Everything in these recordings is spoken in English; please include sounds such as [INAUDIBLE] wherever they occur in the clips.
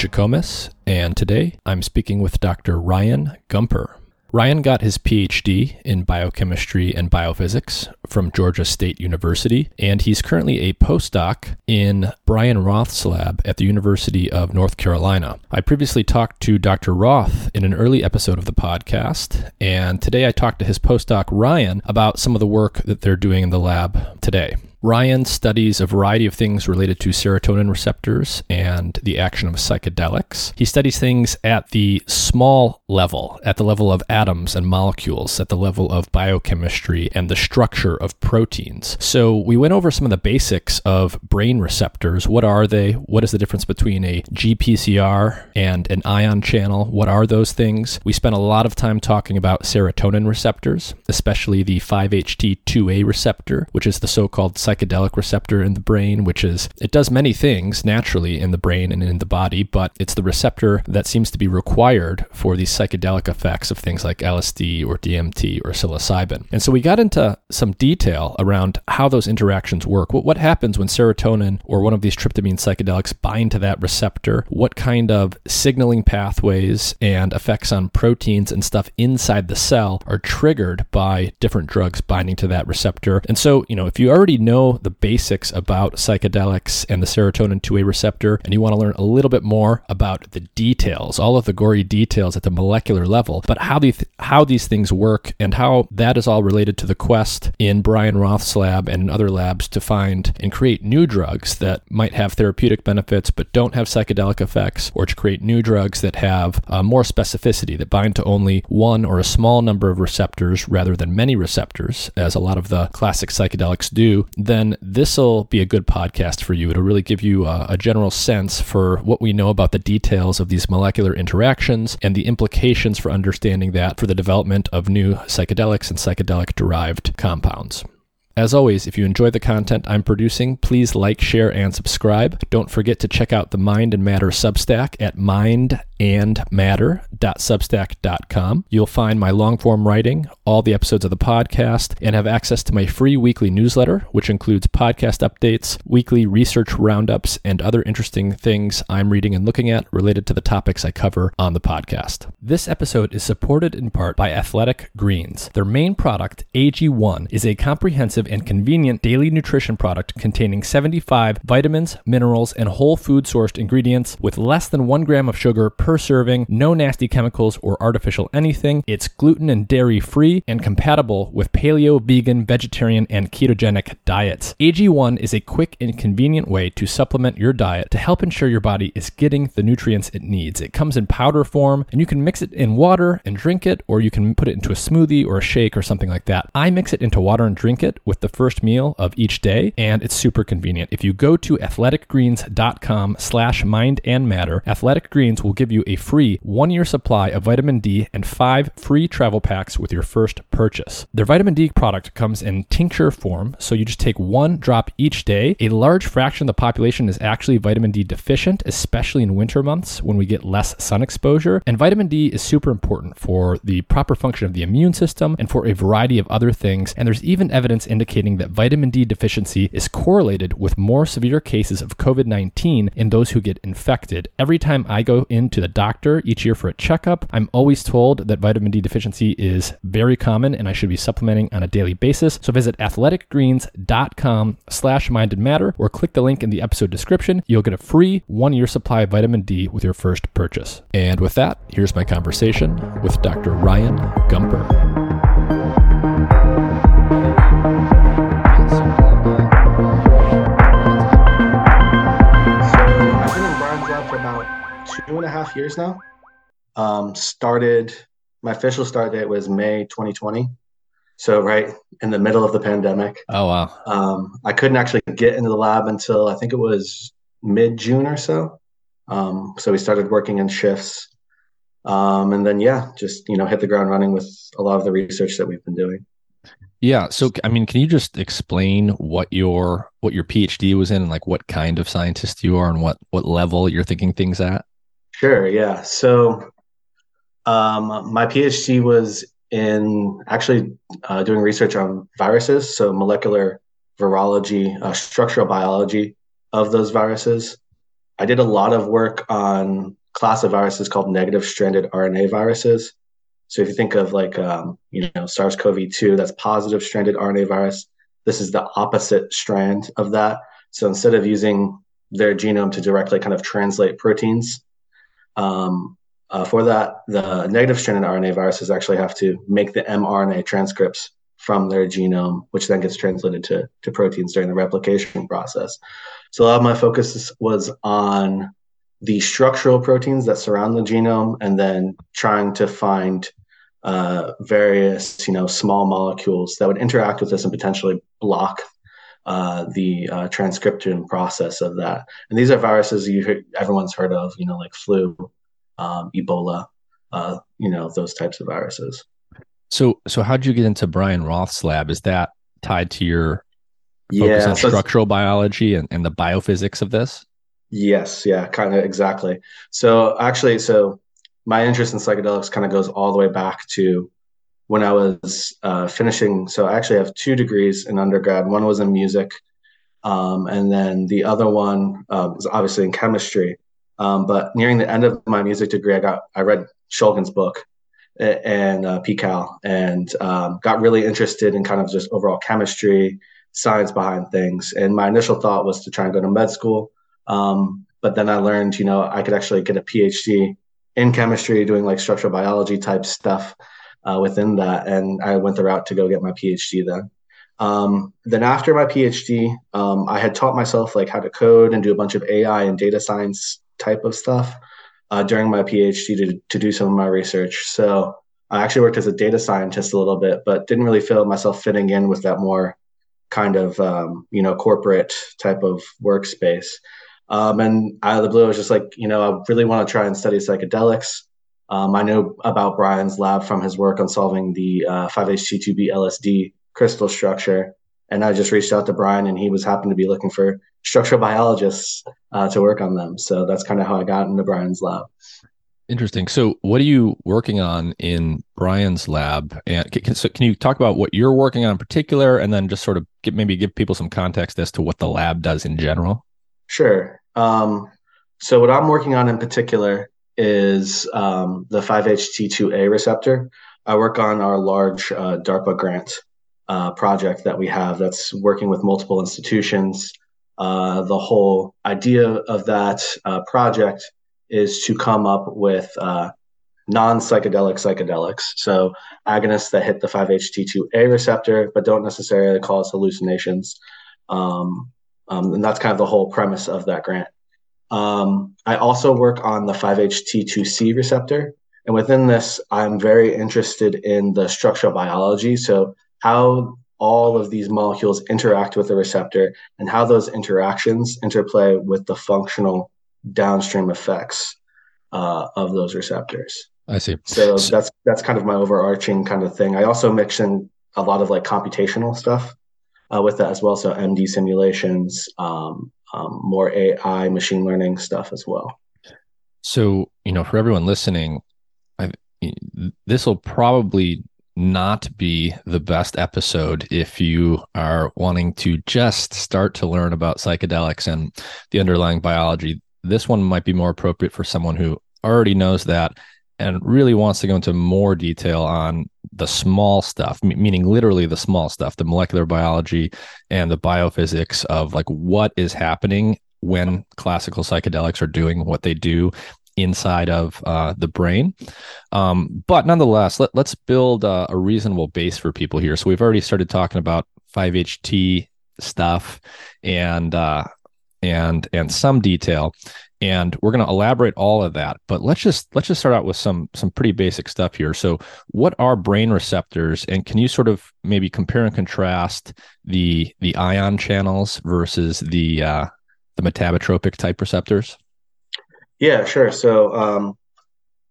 Jikomes, and today I'm speaking with Dr. Ryan Gumpper. Ryan got his PhD in biochemistry and biophysics from Georgia State University, and he's currently a postdoc in Brian Roth's lab at the University of North Carolina. I previously talked to Dr. Roth in an early episode of the podcast, and today I talked to his postdoc Ryan about some of the work that they're doing in the lab today. Ryan studies a variety of things related to serotonin receptors and the action of psychedelics. He studies things at the small level, at the level of atoms and molecules, at the level of biochemistry and the structure of proteins. So we went over some of the basics of brain receptors. What are they? What is the difference between a GPCR and an ion channel? What are those things? We spent a lot of time talking about serotonin receptors, especially the 5-HT2A receptor, which is the so-called psychedelic receptor in the brain, which is, it does many things naturally in the brain and in the body, but it's the receptor that seems to be required for these psychedelic effects of things like LSD or DMT or psilocybin. And so we got into some detail around how those interactions work. What, what happens when serotonin or one of these tryptamine psychedelics bind to that receptor? What kind of signaling pathways and effects on proteins and stuff inside the cell are triggered by different drugs binding to that receptor? And so, you know, if you already know know the basics about psychedelics and the serotonin 2A receptor, and you want to learn a little bit more about the details, all of the gory details at the molecular level, but how these how these things work and how that is all related to the quest in Brian Roth's lab and in other labs to find and create new drugs that might have therapeutic benefits but don't have psychedelic effects, or to create new drugs that have uh, more specificity that bind to only one or a small number of receptors rather than many receptors, as a lot of the classic psychedelics do then this will be a good podcast for you. It'll really give you a, a, general sense for what we know about the details of these molecular interactions and the implications for understanding that for the development of new psychedelics and psychedelic derived compounds. As always, if you enjoy the content I'm producing, please like, share, and subscribe. Don't forget to check out the Mind and Matter Substack at mindandmatter.substack.com. You'll find my long form writing, all the episodes of the podcast, and have access to my free weekly newsletter, which includes podcast updates, weekly research roundups, and other interesting things I'm reading and looking at related to the topics I cover on the podcast. This episode is supported in part by Athletic Greens. Their main product, AG1, is a comprehensive and convenient daily nutrition product containing 75 vitamins, minerals, and whole food sourced ingredients with less than one gram of sugar per serving, no nasty chemicals or artificial anything. It's gluten and dairy free and compatible with paleo, vegan, vegetarian, and ketogenic diets. AG1 is a quick and convenient way to supplement your diet to help ensure your body is getting the nutrients it needs. It comes in powder form and you can mix it in water and drink it, or you can put it into a smoothie or a shake or something like that. I mix it into water and drink it with the first meal of each day, and it's super convenient. If you go to athleticgreens.com slash mind and matter, Athletic Greens will give you a free one-year supply of vitamin D and five free travel packs with your first purchase. Their vitamin D product comes in tincture form, so you just take one drop each day. A large fraction of the population is actually vitamin D deficient, especially in winter months when we get less sun exposure. And vitamin D is super important for the proper function of the immune system and for a variety of other things. And there's even evidence indicating indicating that vitamin D deficiency is correlated with more severe cases of COVID 19 in those who get infected. Every time I go into the doctor each year for a checkup, I'm always told that vitamin D deficiency is very common and I should be supplementing on a daily basis. So visit athleticgreens.com slash minded matter or click the link in the episode description. You'll get a free one year supply of vitamin D with your first purchase. And with that, here's my conversation with Dr. Ryan Gumpper. Two and a half years now. Um, started my official start date was May 2020. So right in the middle of the pandemic. Oh wow. Um, I couldn't actually get into the lab until I think it was mid June or so. Um, so we started working in shifts, um, and then yeah, just you know hit the ground running with a lot of the research that we've been doing. Yeah. So I mean, can you just explain what your what your PhD was in, and like what kind of scientist you are, and what what level you're thinking things at? Sure. Yeah. So um, my PhD was in actually uh, doing research on viruses, so molecular virology, uh, structural biology of those viruses. I did a lot of work on class of viruses called negative stranded RNA viruses. So if you think of like um, you know SARS-CoV-2, that's positive stranded RNA virus. This is the opposite strand of that. So instead of using their genome to directly kind of translate proteins, um, uh, for that, the negative stranded RNA viruses actually have to make the mRNA transcripts from their genome, which then gets translated to, to proteins during the replication process. So a lot of my focus was on the structural proteins that surround the genome and then trying to find uh, various, you know, small molecules that would interact with this and potentially block uh, the uh, transcription process of that. And these are viruses you heard, everyone's heard of, you know, like flu, um, Ebola, uh, you know, those types of viruses. So, so how did you get into Brian Roth's lab? Is that tied to your focus yeah, on so structural biology and, and the biophysics of this? Yes, yeah, kind of exactly. So actually, so my interest in psychedelics kind of goes all the way back to when I was uh, finishing. So I actually have two degrees in undergrad. One was in music, um, and then the other one uh, was obviously in chemistry. Um, but nearing the end of my music degree, I got I read Shulgin's book and uh, PiHKAL, and um, got really interested in kind of just overall chemistry, science behind things. And my initial thought was to try and go to med school. Um, but then I learned, you know, I could actually get a PhD in chemistry, doing like structural biology type stuff uh, within that. And I went the route to go get my PhD then. Um, then after my PhD, um, I had taught myself like how to code and do a bunch of AI and data science type of stuff uh, during my PhD to, to do some of my research. So I actually worked as a data scientist a little bit, but didn't really feel myself fitting in with that more kind of um, you know corporate type of workspace. Um, and out of the blue, I was just like, you know, I really want to try and study psychedelics. Um, I know about Brian's lab from his work on solving the uh, 5-HT2B LSD crystal structure. And I just reached out to Brian, and he was happened to be looking for structural biologists uh, to work on them. So that's kind of how I got into Brian's lab. Interesting. So, what are you working on in Brian's lab? And can, so can you talk about what you're working on in particular, and then just sort of get, maybe give people some context as to what the lab does in general? Sure. Um, so, what I'm working on in particular is um, the 5-HT2A receptor. I work on our large uh, DARPA grant uh, project that we have that's working with multiple institutions. Uh, the whole idea of that uh, project is to come up with uh, non-psychedelic psychedelics. So agonists that hit the 5-HT2A receptor, but don't necessarily cause hallucinations. Um, um, and that's kind of the whole premise of that grant. Um, I also work on the 5-HT2C receptor. And within this, I'm very interested in the structural biology. So how all of these molecules interact with the receptor and how those interactions interplay with the functional downstream effects uh, of those receptors. I see. So that's that's kind of my overarching kind of thing. I also mix in a lot of like computational stuff uh, with that as well. So MD simulations, um, um, more AI, machine learning stuff as well. So you know, for everyone listening, this will probably not be the best episode if you are wanting to just start to learn about psychedelics and the underlying biology this one might be more appropriate for someone who already knows that and really wants to go into more detail on the small stuff meaning literally the small stuff the molecular biology and the biophysics of like what is happening when classical psychedelics are doing what they do inside of uh, the brain. Um, but nonetheless let, us build a, a reasonable base for people here. So we've already started talking about 5ht stuff and uh, and and some detail and we're going to elaborate all of that but let's just let's just start out with some some pretty basic stuff here. So what are brain receptors and can you sort of maybe compare and contrast the the ion channels versus the uh the metabotropic type receptors? Yeah sure. So um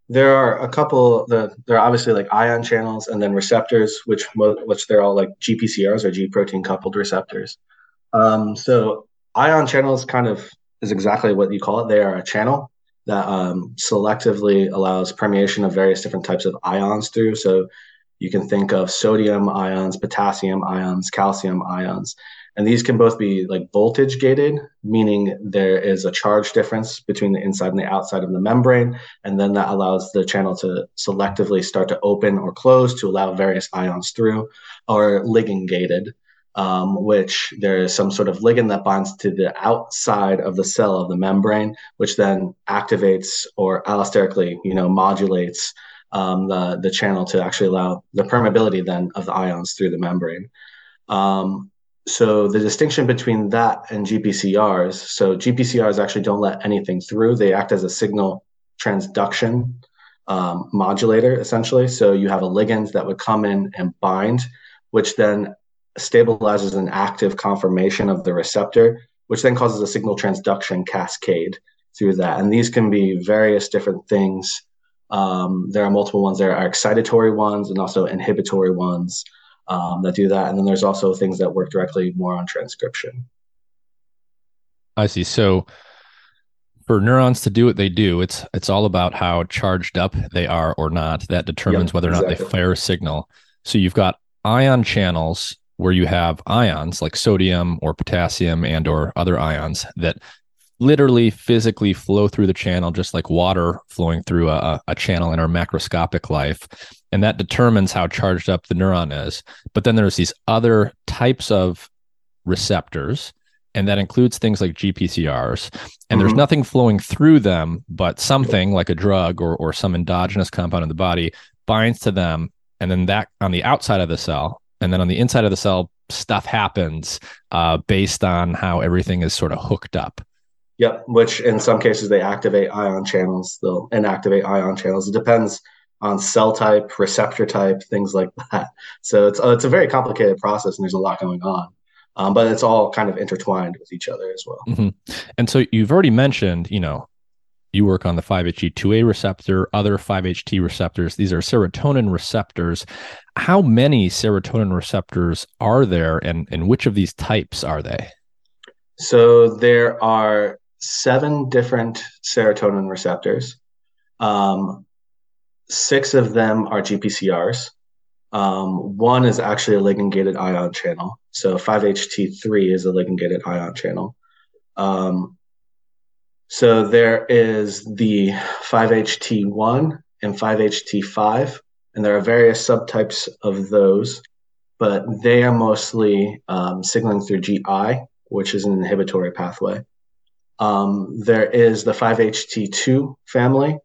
there are a couple the there are obviously like ion channels and then receptors which which they're all like gpcrs or g protein coupled receptors. Um so ion channels kind of is exactly what you call it. They are a channel that um, selectively allows permeation of various different types of ions through. So you can think of sodium ions, potassium ions, calcium ions. And these can both be like voltage gated, meaning there is a charge difference between the inside and the outside of the membrane. And then that allows the channel to selectively start to open or close to allow various ions through, or ligand gated, um, which there is some sort of ligand that binds to the outside of the cell of the membrane, which then activates or allosterically, you know, modulates um, the the channel to actually allow the permeability then of the ions through the membrane. Um, so the distinction between that and GPCRs, so GPCRs actually don't let anything through; they act as a signal transduction um, modulator, essentially. So you have a ligand that would come in and bind, which then stabilizes an active conformation of the receptor, which then causes a signal transduction cascade through that. And these can be various different things. Um, there are multiple ones. There are excitatory ones and also inhibitory ones um, that do that. And then there's also things that work directly more on transcription. I see. So for neurons to do what they do, it's it's all about how charged up they are or not. That determines yep, whether or not exactly. they fire a signal. So you've got ion channels where you have ions like sodium or potassium and or other ions that literally physically flow through the channel just like water flowing through a, a channel in our macroscopic life and that determines how charged up the neuron is but then there's these other types of receptors and that includes things like GPCRs. And mm-hmm. there's nothing flowing through them, but something like a drug or, or some endogenous compound in the body binds to them. And then that on the outside of the cell and then on the inside of the cell stuff happens uh, based on how everything is sort of hooked up. Yep which in some cases they activate ion channels they'll inactivate ion channels. It depends on cell type receptor type things like [LAUGHS] that. So it's, it's a very complicated process and there's a lot going on. Um, but it's all kind of intertwined with each other as well. Mm-hmm. and so you've already mentioned you know you work on the 5-HT2A receptor, other 5-HT receptors. These are serotonin receptors. How many serotonin receptors are there, and, and which of these types are they? So there are seven different serotonin receptors. Um, six of them are GPCRs. Um, one is actually a ligand gated ion channel. So 5-HT3 is a ligand gated ion channel. Um, so there is the 5-HT1 and 5-HT5, and there are various subtypes of those, but they are mostly um, signaling through GI, which is an inhibitory pathway. Um, there is the 5-HT2 family,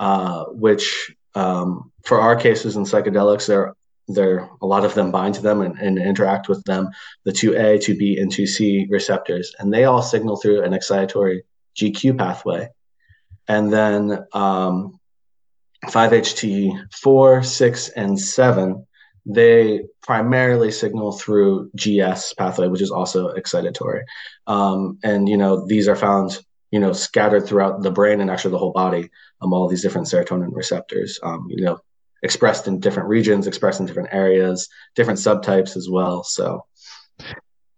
uh, which um, for our cases in psychedelics, there there a lot of them bind to them and, and, interact with them, the 2A, 2B, and 2C receptors, and they all signal through an excitatory GQ pathway. And then um, 5-HT4, 6, and 7, they primarily signal through GS pathway, which is also excitatory. Um, and, you know, these are found, you know, scattered throughout the brain and actually the whole body, um, all these different serotonin receptors, um, you know, expressed in different regions, expressed in different areas, different subtypes as well. So,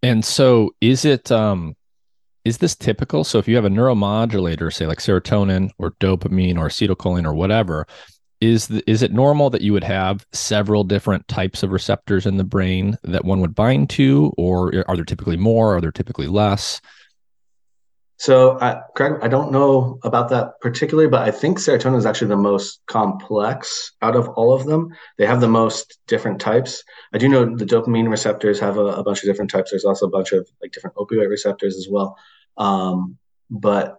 and so is it, um, is this typical? So if you have a neuromodulator, say like serotonin or dopamine or acetylcholine or whatever, is the, is it normal that you would have several different types of receptors in the brain that one would bind to, or are there typically more? Are there typically less? So, uh, Craig, I don't know about that particularly, but I think serotonin is actually the most complex out of all of them. They have the most different types. I do know the dopamine receptors have a, a bunch of different types. There's also a bunch of like different opioid receptors as well. Um, but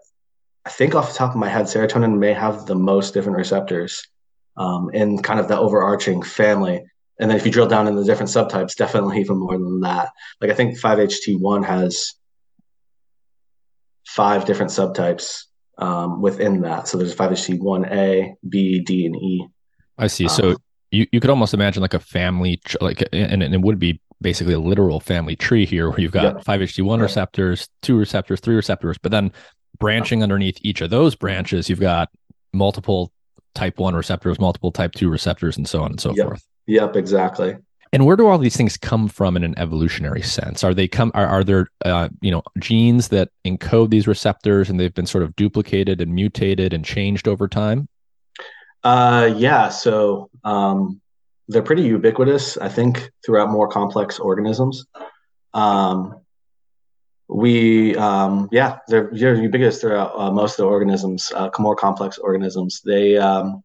I think off the top of my head, serotonin may have the most different receptors um, in kind of the overarching family. And then if you drill down in the different subtypes, definitely even more than that. Like I think 5-HT1 has five different subtypes um, within that. So there's 5-HT1A, B, D, and E. I see. So um, you, you could almost imagine like a family, like, and, and it would be basically a literal family tree here where you've got 5-HT1 receptors, two receptors, three receptors, but then branching underneath each of those branches, you've got multiple type 1 receptors, multiple type 2 receptors, and so on and so yep. forth. Yep, exactly. And where do all these things come from in an evolutionary sense? Are they come? Are, are there uh, you know genes that encode these receptors and they've been sort of duplicated and mutated and changed over time? Uh, yeah. So um, they're pretty ubiquitous, I think, throughout more complex organisms. Um, we um, yeah they're, they're ubiquitous throughout uh, most of the organisms uh, more complex organisms they um,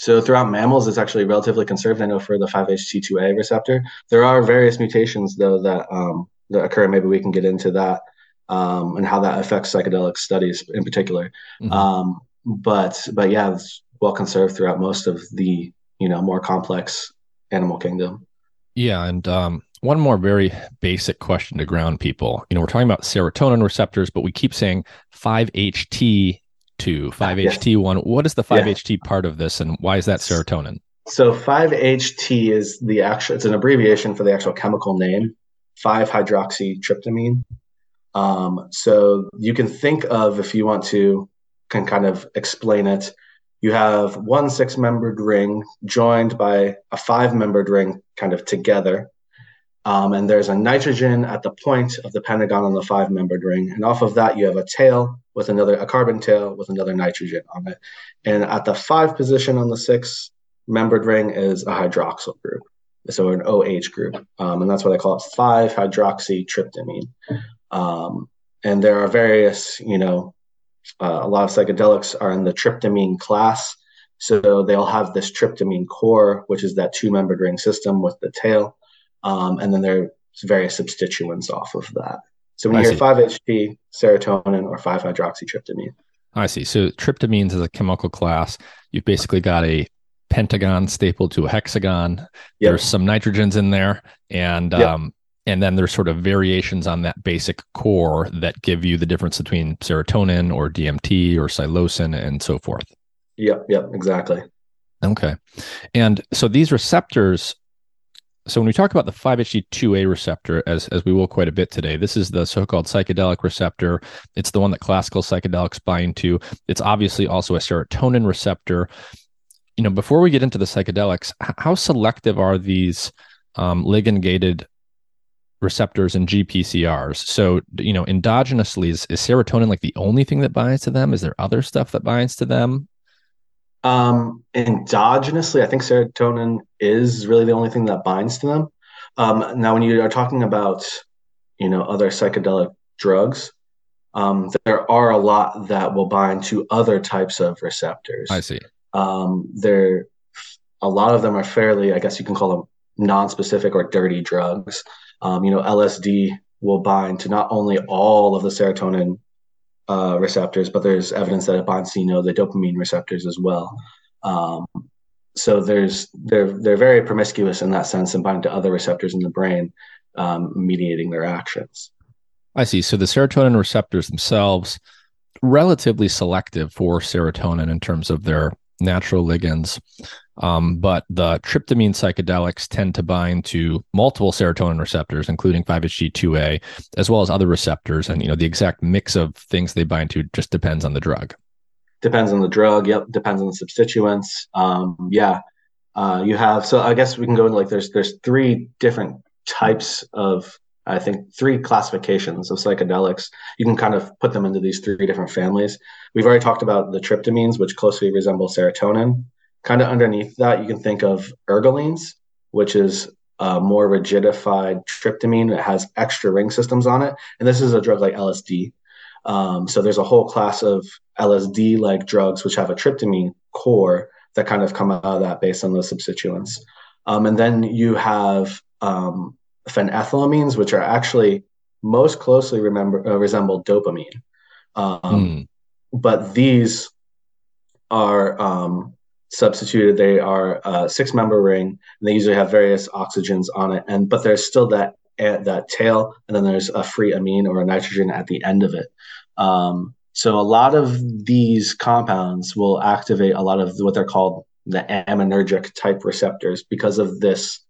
so throughout mammals it's actually relatively conserved i know for the 5ht2a receptor there are various mutations though that um, that occur maybe we can get into that um, and how that affects psychedelic studies in particular mm-hmm. Um, but but yeah it's well conserved throughout most of the you know more complex animal kingdom yeah and um, one more very basic question to ground people. You know, we're talking about serotonin receptors, but we keep saying 5-HT2, 5-HT1. Yes. What is the 5-HT yeah. part of this and why is that serotonin? So 5-HT is the actual, it's an abbreviation for the actual chemical name, 5-hydroxytryptamine. Um, so you can think of, if you want to, can kind of explain it, you have one six membered ring joined by a five membered ring kind of together um, and there's a nitrogen at the point of the pentagon on the five membered ring. And off of that, you have a tail with another, a carbon tail with another nitrogen on it. And at the five position on the six membered ring is a hydroxyl group. So an OH group. Um, and that's what I call it 5 hydroxytryptamine. Um, and there are various, you know, uh, a lot of psychedelics are in the tryptamine class. So they'll have this tryptamine core, which is that two membered ring system with the tail. Um, and then there's various substituents off of that. So when you I hear 5-HT, serotonin, or 5-hydroxytryptamine. I see. So tryptamines is a chemical class. You've basically got a pentagon stapled to a hexagon. Yep. There's some nitrogens in there, and yep. um, and then there's sort of variations on that basic core that give you the difference between serotonin or DMT or psilocin and so forth. Yep. Yep. Exactly. Okay. And so these receptors so when we talk about the 5-HT2A receptor, as as we will quite a bit today, this is the so-called psychedelic receptor. It's the one that classical psychedelics bind to. It's obviously also a serotonin receptor. You know, before we get into the psychedelics, how selective are these um, ligand-gated receptors and GPCRs? So, you know, endogenously, is, is serotonin like the only thing that binds to them? Is there other stuff that binds to them? Um, endogenously, I think serotonin is really the only thing that binds to them. Um, now, when you are talking about, you know, other psychedelic drugs, um, there are a lot that will bind to other types of receptors. I see. Um, there, a lot of them are fairly, I guess you can call them non-specific or dirty drugs. Um, you know, LSD will bind to not only all of the serotonin uh, receptors, but there's evidence that it binds you know the dopamine receptors as well. Um, so there's they're they're very promiscuous in that sense and bind to other receptors in the brain, um, mediating their actions. I see. So the serotonin receptors themselves relatively selective for serotonin in terms of their natural ligands. Um, but the tryptamine psychedelics tend to bind to multiple serotonin receptors, including 5-HT2A, as well as other receptors. And you know, the exact mix of things they bind to just depends on the drug. Depends on the drug. Yep. Depends on the substituents. Um, yeah. Uh, you have so I guess we can go into like there's there's three different types of I think three classifications of psychedelics. You can kind of put them into these three different families. We've already talked about the tryptamines, which closely resemble serotonin. Kind of underneath that, you can think of ergolines, which is a more rigidified tryptamine that has extra ring systems on it. And this is a drug like LSD. Um, so there's a whole class of LSD like drugs which have a tryptamine core that kind of come out of that based on those substituents. Um, and then you have um, phenethylamines, which are actually most closely remember, uh, resemble dopamine. Mm. But these are um, substituted. They are a six member ring, and they usually have various oxygens on it. And but there's still that that tail, and then there's a free amine or a nitrogen at the end of it. Um, so a lot of these compounds will activate a lot of what they're called the aminergic type receptors because of this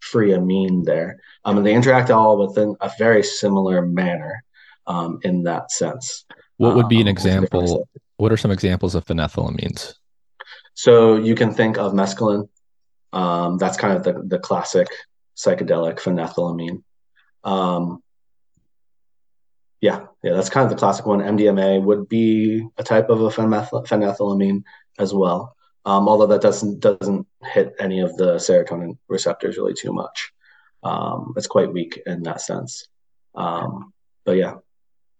free amine there. Um, and they interact all within a very similar manner um, in that sense. What would be an um, example? What are some examples of phenethylamines? So you can think of mescaline. Um, that's kind of the, the classic psychedelic phenethylamine. Um, yeah, yeah, that's kind of the classic one. MDMA would be a type of a phenethylamine as well, um, although that doesn't doesn't hit any of the serotonin receptors really too much. Um, it's quite weak in that sense. Um, but yeah.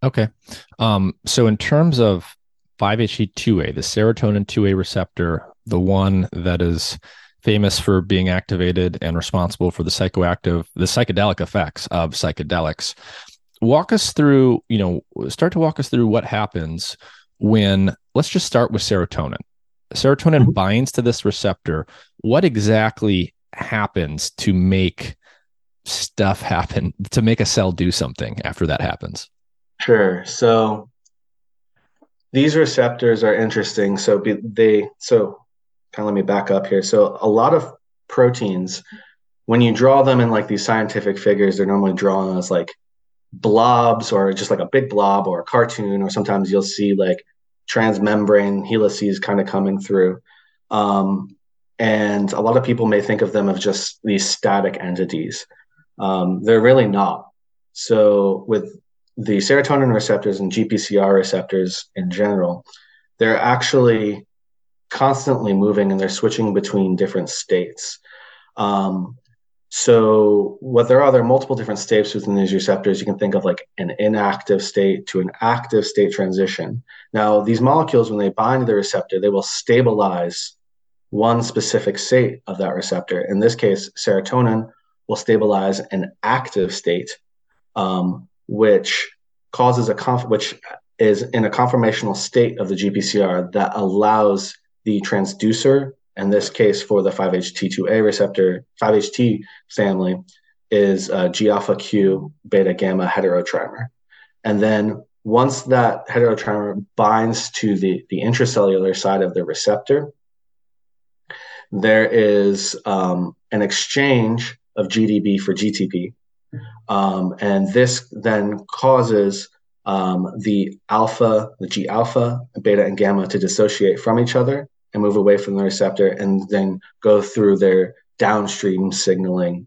Okay. Um, so in terms of 5-HT2A, the serotonin 2A receptor, the one that is famous for being activated and responsible for the psychoactive, the psychedelic effects of psychedelics. Walk us through, you know, start to walk us through what happens when, let's just start with serotonin. Serotonin mm-hmm. binds to this receptor. What exactly happens to make stuff happen, to make a cell do something after that happens? Sure. So these receptors are interesting. So be, they, so kind of let me back up here. So a lot of proteins, when you draw them in like these scientific figures, they're normally drawn as like blobs or just like a big blob or a cartoon, or sometimes you'll see like transmembrane helices kind of coming through. Um, and a lot of people may think of them as just these static entities. Um, they're really not. So with the serotonin receptors and GPCR receptors in general, they're actually constantly moving and they're switching between different states. Um, so what there are, there are multiple different states within these receptors. You can think of like an inactive state to an active state transition. Now, these molecules, when they bind to the receptor, they will stabilize one specific state of that receptor. In this case, serotonin will stabilize an active state, um, which causes a conf- which is in a conformational state of the GPCR that allows the transducer, in this case for the 5-HT2A receptor, 5-HT family, is G alpha Q beta gamma heterotrimer. And then once that heterotrimer binds to the, the intracellular side of the receptor, there is um, an exchange of GDP for GTP. Um, and this then causes um, the alpha, the G alpha, beta, and gamma to dissociate from each other and move away from the receptor and then go through their downstream signaling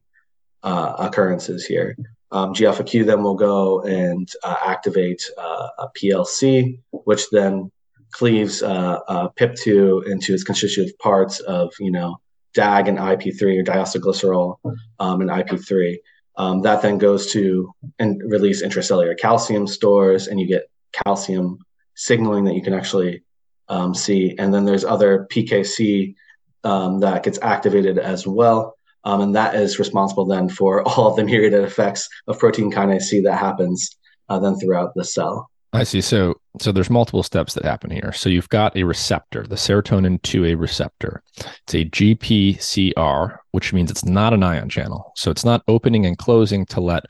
uh, occurrences here. Um, G alpha Q then will go and uh, activate uh, a PLC, which then cleaves uh, uh, PIP2 into its constitutive parts of, you know, DAG and IP3 or diacylglycerol um, and IP3. Um, that then goes to and release intracellular calcium stores, and you get calcium signaling that you can actually um, see. And then there's other PKC um, that gets activated as well. Um, and that is responsible then for [LAUGHS] all of the myriad effects of protein kinase C that happens uh, then throughout the cell. I see. So, so there's multiple steps that happen here. So you've got a receptor, the serotonin 2A receptor. It's a GPCR, which means it's not an ion channel. So it's not opening and closing to let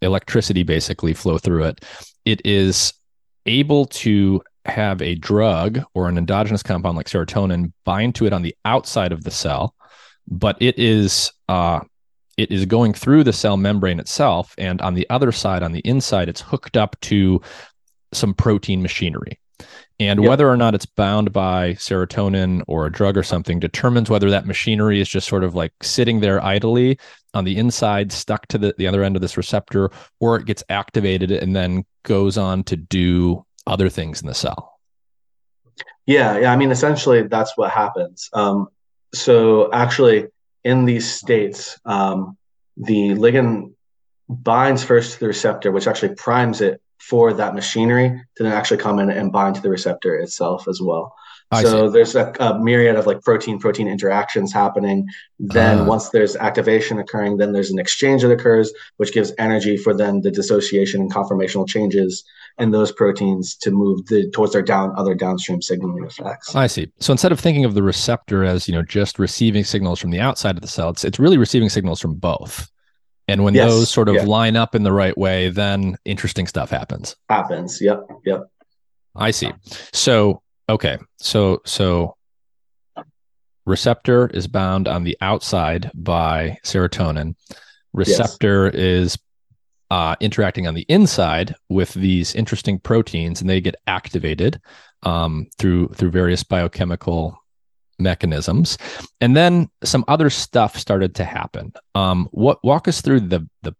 electricity basically flow through it. It is able to have a drug or an endogenous compound like serotonin bind to it on the outside of the cell, but it is uh, it is going through the cell membrane itself, and on the other side, on the inside, it's hooked up to some protein machinery. And yep. whether or not it's bound by serotonin or a drug or something determines whether that machinery is just sort of like sitting there idly on the inside, stuck to the, the other end of this receptor, or it gets activated and then goes on to do other things in the cell. Yeah, yeah. I mean, essentially, that's what happens. Um, so, actually, in these states, um, the ligand binds first to the receptor, which actually primes it for that machinery to then actually come in and bind to the receptor itself as well. I so see. there's a, a, myriad of like protein protein interactions happening. Then uh, once there's activation occurring, then there's an exchange that occurs, which gives energy for then the dissociation and conformational changes in those proteins to move the, towards their down other downstream signaling effects. I see. So instead of thinking of the receptor as you know just receiving signals from the outside of the cell, it's, it's really receiving signals from both. And when yes, those sort of yeah. line up in the right way, then interesting stuff happens. Happens. Yep. Yep. I see. So Okay. So so receptor is bound on the outside by serotonin. Receptor yes. is uh, interacting on the inside with these interesting proteins, and they get activated um, through through various biochemical mechanisms. And then some other stuff started to happen. Um, what walk us through the the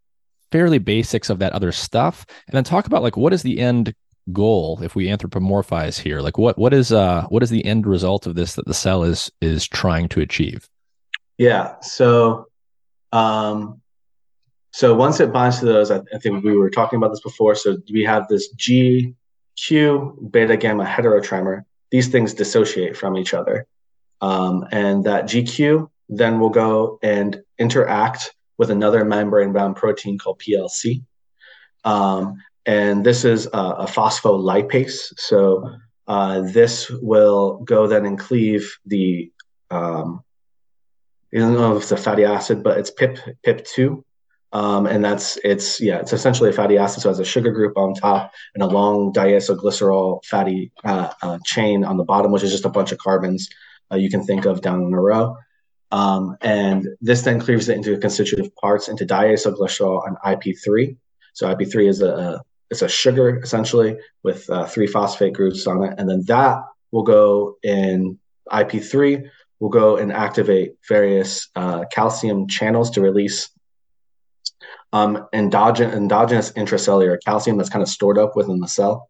fairly basics of that other stuff, and then talk about like what is the end goal if we anthropomorphize here like what what is uh what is the end result of this that the cell is is trying to achieve yeah so um so once it binds to those, I, I, think we were talking about this before. So we have this GQ beta gamma heterotrimer. These things dissociate from each other. Um, and that GQ then will go and interact with another membrane bound protein called PLC. Um, and this is a, a phospholipase. So uh, this will go then and cleave the, um, I don't know if it's a fatty acid, but it's PIP, PIP2. Um, and that's it's yeah it's essentially a fatty acid so it has a sugar group on top and a long diacylglycerol fatty uh, uh, chain on the bottom which is just a bunch of carbons uh, you can think of down in a row um, and this then cleaves it into constitutive parts into diacylglycerol and ip3 so ip3 is a, it's a sugar essentially with uh, three phosphate groups on it. And then that will go in ip3 will go and activate various uh, calcium channels to release um, endogen- endogenous intracellular calcium that's kind of stored up within the cell.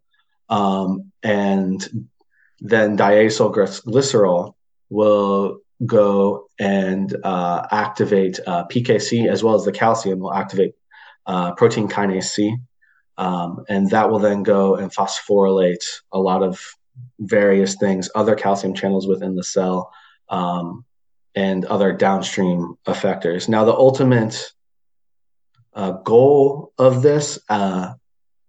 Um, and then diacylglycerol will go and uh, activate uh, PKC as well as the calcium will activate uh, protein kinase C. Um, and that will then go and phosphorylate a lot of various things, other calcium channels within the cell, um, and other downstream effectors. Now, the ultimate uh, goal of this uh,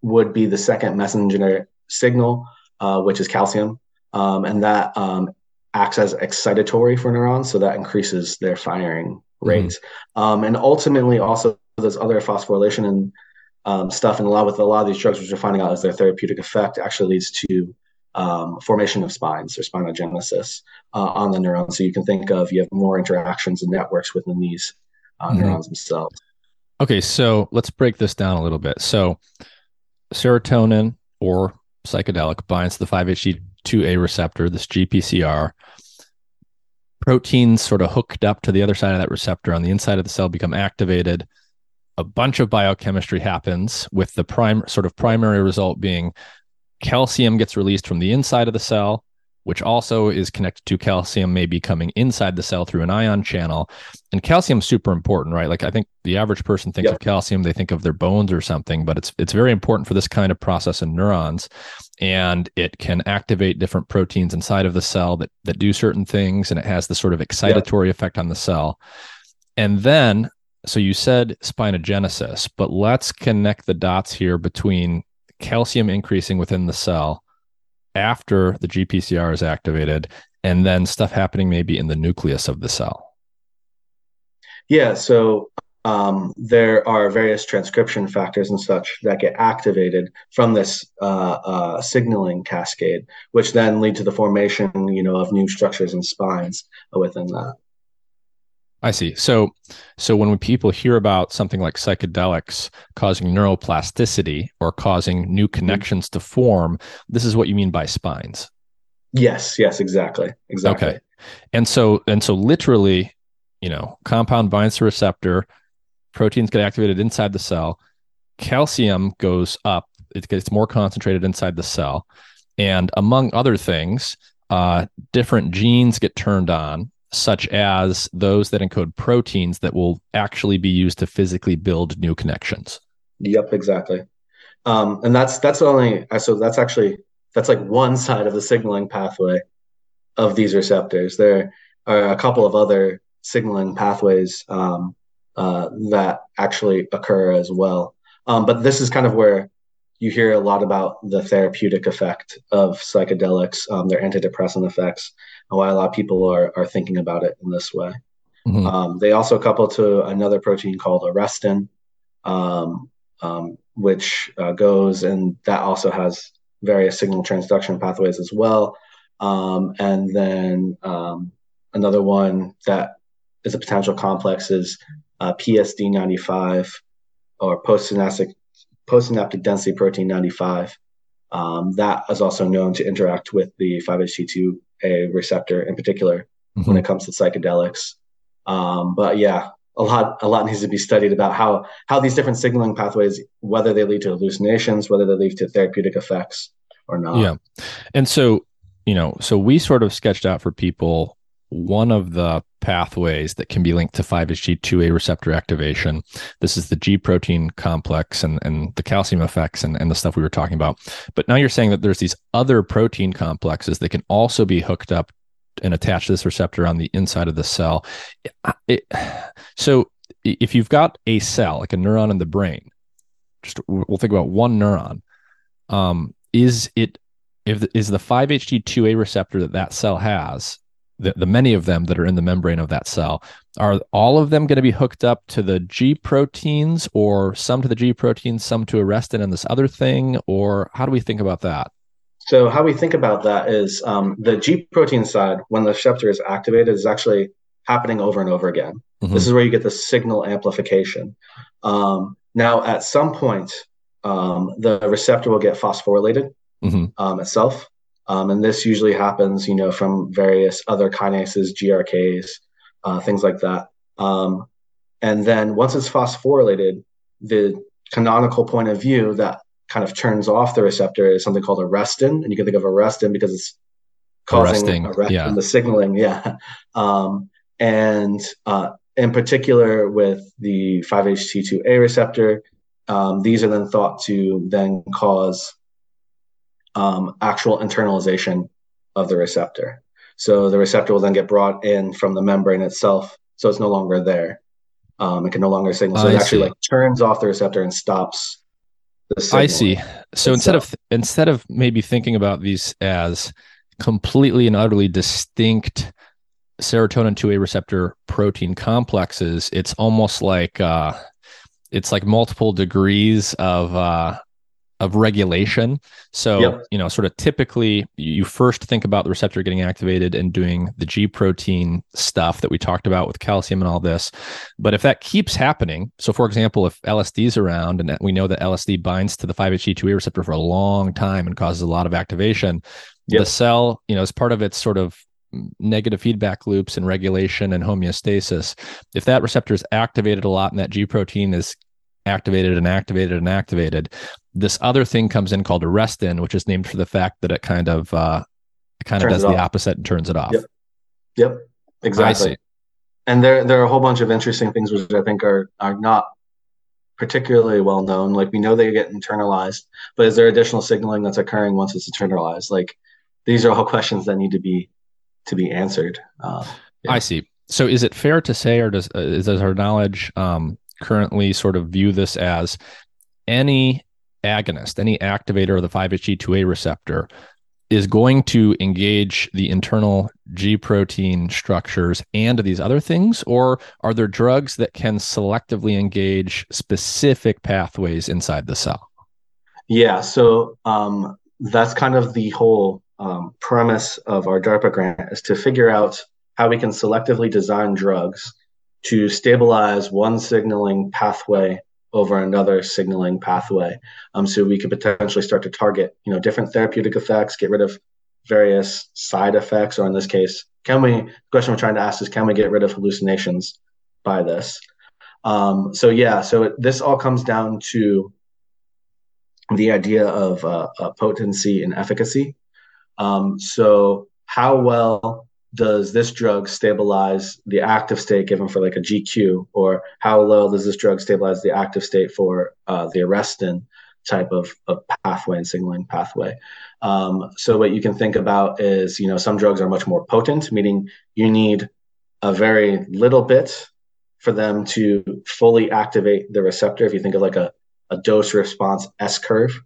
would be the second messenger signal, uh, which is calcium, um, and that um, acts as excitatory for neurons, so that increases their firing rates. Mm-hmm. Um, and ultimately, also there's other phosphorylation and um, stuff, and a lot with a lot of these drugs, which we're finding out is their therapeutic effect actually leads to um, formation of spines or spinogenesis uh, on the neurons. So you can think of you have more interactions and networks within these uh, mm-hmm. neurons themselves. Okay, so let's break this down a little bit. So, serotonin or psychedelic binds to the 5-HT2A receptor, this GPCR. Proteins sort of hooked up to the other side of that receptor on the inside of the cell become activated. A bunch of biochemistry happens with the prime sort of primary result being calcium gets released from the inside of the cell which also is connected to calcium maybe coming inside the cell through an ion channel. And calcium's super important, right? Like I think the average person thinks yep. of calcium, they think of their bones or something, but it's it's very important for this kind of process in neurons. And it can activate different proteins inside of the cell that that do certain things, and it has this sort of excitatory yep. effect on the cell. And then, so you said spinogenesis, but let's connect the dots here between calcium increasing within the cell after the GPCR is activated, and then stuff happening maybe in the nucleus of the cell? Yeah, so um, there are various transcription factors and such that get activated from this uh, uh, signaling cascade, which then lead to the formation, you know, of new structures and spines within that. I see. So, so when people hear about something like psychedelics causing neuroplasticity or causing new mm-hmm. connections mm-hmm. to form, this is what you mean by spines. Yes. Yes. Exactly. Exactly. Okay. And so, and so, literally, you know, compound binds to receptor, proteins get activated inside the cell, calcium goes up, it gets more concentrated inside the cell, and among other things, uh, different genes get turned on such as those that encode proteins that will actually be used to physically build new connections. Yep, exactly. Um, and that's that's only so that's actually that's like one side of the signaling pathway of these receptors. There are a couple of other signaling pathways um, uh, that actually occur as well. Um, but this is kind of where you hear a lot about the therapeutic effect of psychedelics, um, their antidepressant effects, why a lot of people are, are thinking about it in this way. Mm-hmm. Um, they also couple to another protein called arrestin, um, um, which uh, goes and that also has various signal transduction pathways as well. Um, and then um, another one that is a potential complex is uh, PSD95 or postsynaptic postsynaptic density protein 95. Um, that is also known to interact with the 5-HT2 a receptor in particular mm-hmm. when it comes to psychedelics. Um, but yeah, a lot a lot needs to be studied about how how these different signaling pathways, whether they lead to hallucinations, whether they lead to therapeutic effects or not. Yeah, and so you know, so we sort of sketched out for people one of the pathways that can be linked to 5-HT2A receptor activation. This is the G protein complex and, and the calcium effects and, and the stuff we were talking about. But now you're saying that there's these other protein complexes that can also be hooked up and attached to this receptor on the inside of the cell. It, so if you've got a cell, like a neuron in the brain, just we'll think about one neuron. Um, is it if is the 5-HT2A receptor that that cell has, the, the many of them that are in the membrane of that cell, are all of them going to be hooked up to the G proteins, or some to the G proteins, some to arrestin and this other thing, or how do we think about that? So how we think about that is um, the G protein side, when the receptor is activated, is actually happening over and over again. Mm-hmm. This is where you get the signal amplification. Um, now, at some point, um, the receptor will get phosphorylated mm-hmm. Um, itself, um, and this usually happens, you know, from various other kinases, GRKs, uh, things like that. Um, and then once it's phosphorylated, the canonical point of view that kind of turns off the receptor is something called arrestin, and you can think of arrestin because it's causing arresting, arrestin, yeah. the signaling, yeah. [LAUGHS] Um, and uh, in particular with the 5-HT2A receptor, um, these are then thought to then cause um, actual internalization of the receptor. So the receptor will then get brought in from the membrane itself, so it's no longer there. Um, it can no longer signal. So I it actually see. like turns off the receptor and stops the signal. I see. So itself. instead of instead of maybe thinking about these as completely and utterly distinct serotonin 2A receptor protein complexes, it's almost like uh, it's like multiple degrees of uh, of regulation. So, yep. you know, sort of typically you first think about the receptor getting activated and doing the G protein stuff that we talked about with calcium and all this. But if that keeps happening, so for example, if LSD is around and we know that LSD binds to the 5-HT2A receptor for a long time and causes a lot of activation, yep. the cell, you know, as part of its sort of negative feedback loops and regulation and homeostasis. If that receptor is activated a lot and that G protein is activated and activated and activated, this other thing comes in called arrestin, which is named for the fact that it kind of uh, it kind turns of does the opposite and turns it off. Yep. Yep. Exactly. And there there are a whole bunch of interesting things which I think are are not particularly well known. Like we know they get internalized, but is there additional signaling that's occurring once it's internalized? Like these are all [LAUGHS] questions that need to be to be answered. Uh, yeah. I see. So is it fair to say, or does uh, does our knowledge um, currently sort of view this as any agonist, any activator of the 5-HT2A receptor is going to engage the internal G protein structures and these other things? Or are there drugs that can selectively engage specific pathways inside the cell? Yeah, so um, that's kind of the whole um, premise of our DARPA grant is to figure out how we can selectively design drugs to stabilize one signaling pathway over another signaling pathway. Um, so we could potentially start to target, you know, different therapeutic effects, get rid of various side effects, or in this case, can we? The question we're trying to ask is, can we get rid of hallucinations by this? Um, so yeah, so it, this all comes down to the idea of uh, uh, potency and efficacy. Um, so how well does this drug stabilize the active state given for like a GQ, or how well does this drug stabilize the active state for uh, the arrestin type of, of pathway and signaling pathway? Um, so what you can think about is, you know, some drugs are much more potent, meaning you need a very little bit for them to fully activate the receptor. If you think of like a, a dose response S curve,